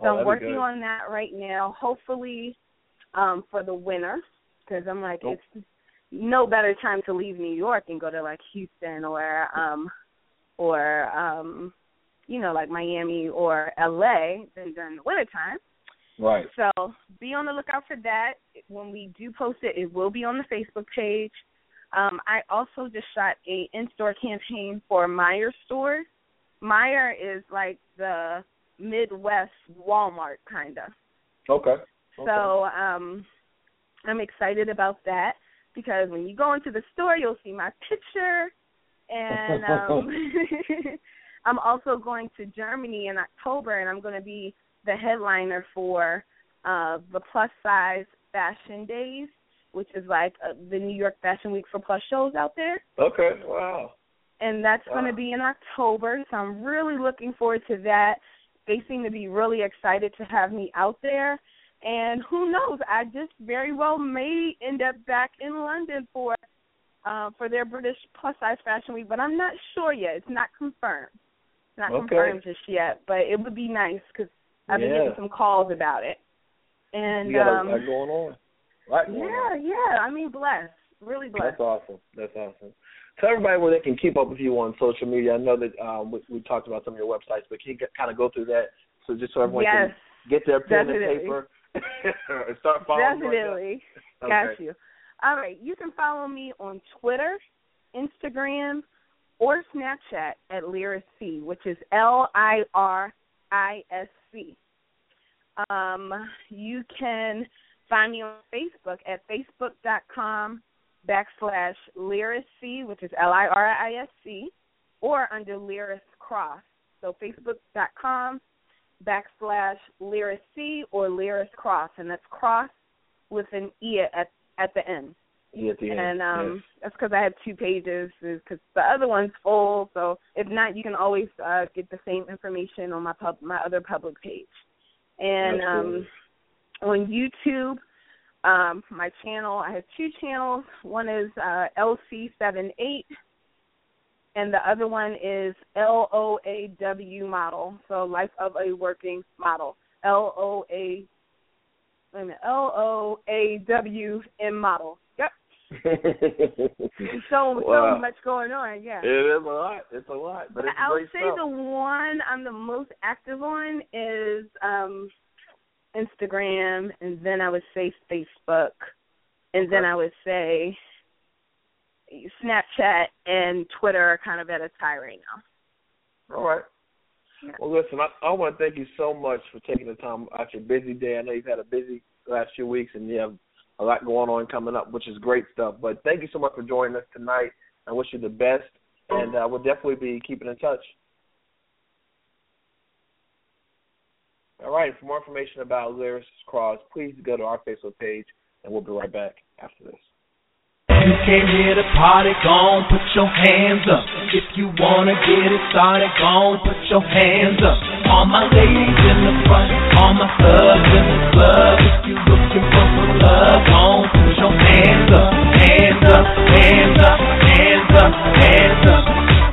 So Oh, I'm working on that right now. Hopefully, um, for the winter, because I'm like, Nope. it's no better time to leave New York and go to like Houston or um, or um, you know, like Miami or LA than during the wintertime. Right. So be on the lookout for that. When we do post it, it will be on the Facebook page. Um, I also just shot a in-store campaign for Meijer stores. Meijer is like the Midwest Walmart kind of. Okay. Okay. So um, I'm excited about that because when you go into the store, you'll see my picture, and um, I'm also going to Germany in October, and I'm going to be the headliner for uh, the plus size fashion days, which is like uh, the New York Fashion Week for plus shows out there Okay. Wow. and that's Wow. going to be in October. So I'm really looking forward to that. They seem to be really excited to have me out there. And who knows? I just very well may end up back in London for uh, for their British plus size fashion week, but I'm not sure yet. It's not confirmed. Not Okay. confirmed just yet, but it would be nice because I've been Yeah. getting some calls about it. And you got um, a lot going on. Right. going yeah, on. yeah. I mean, blessed, really blessed. That's awesome. That's awesome. Tell everybody where they can keep up with you on social media. I know that um, we, we talked about some of your websites, but can you kind of go through that so just so everyone yes, can get their pen definitely. and paper and start following right? Definitely. Okay. Got you. All right. You can follow me on Twitter, Instagram, or Snapchat at Liris C, which is L I R I S C. Um, you can find me on Facebook at facebook.com backslash Liris which is L I R I S C, or under Liris Crosse. So facebook.com backslash Liris or Liris Crosse, and that's cross with an E at at the end. The end. And um Yes. that's because I have two pages, because the other one's full. So if not, you can always uh, get the same information on my pub my other public page. And um on YouTube, um, my channel I have two channels. One is uh, LC78, and the other one is LOAW model. So life of a working model. L O A wait a minute, L O A W M model. Yep. So Wow. so much going on, yeah. It is a lot. It's a lot, but, But I would say stuff. the one I'm the most active on is um Instagram and then I would say Facebook and then I would say Snapchat and Twitter are kind of at a tie right now. All right. Well, listen, I, I want to thank you so much for taking the time out your busy day. I know you've had a busy last few weeks, and you have a lot going on coming up, which is great stuff. But thank you so much for joining us tonight. I wish you the best, and uh, we'll definitely be keeping in touch. All right. For more information about Liris Crosse, please go to our Facebook page, and we'll be right back after this. You came here to party, gon' put your hands up. If you wanna get it started, gon' put your hands up. All my ladies in the front, all my thugs in the club. If you looking for some love, gon' put your hands up, hands up, hands up, hands up, hands up.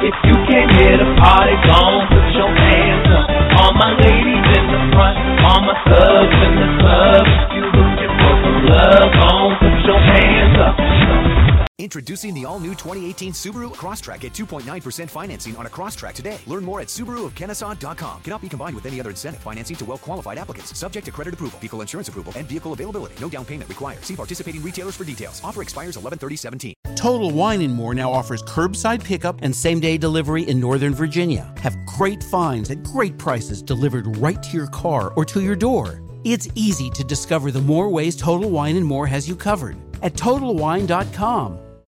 If you came here to party, gon' put your hands up. All my ladies in the front, all my thugs in the club. If you looking for some love, gon' put your hands up. Introducing the all-new 2018 Subaru Crosstrek at 2.9% financing on a Crosstrek today. Learn more at SubaruofKennesaw.com. Cannot be combined with any other incentive. Financing to well-qualified applicants. Subject to credit approval, vehicle insurance approval, and vehicle availability. No down payment required. See participating retailers for details. Offer expires 11/30/17. Total Wine and More now offers curbside pickup and same-day delivery in Northern Virginia. Have great finds at great prices delivered right to your car or to your door. It's easy to discover the more ways Total Wine and More has you covered at totalwine.com.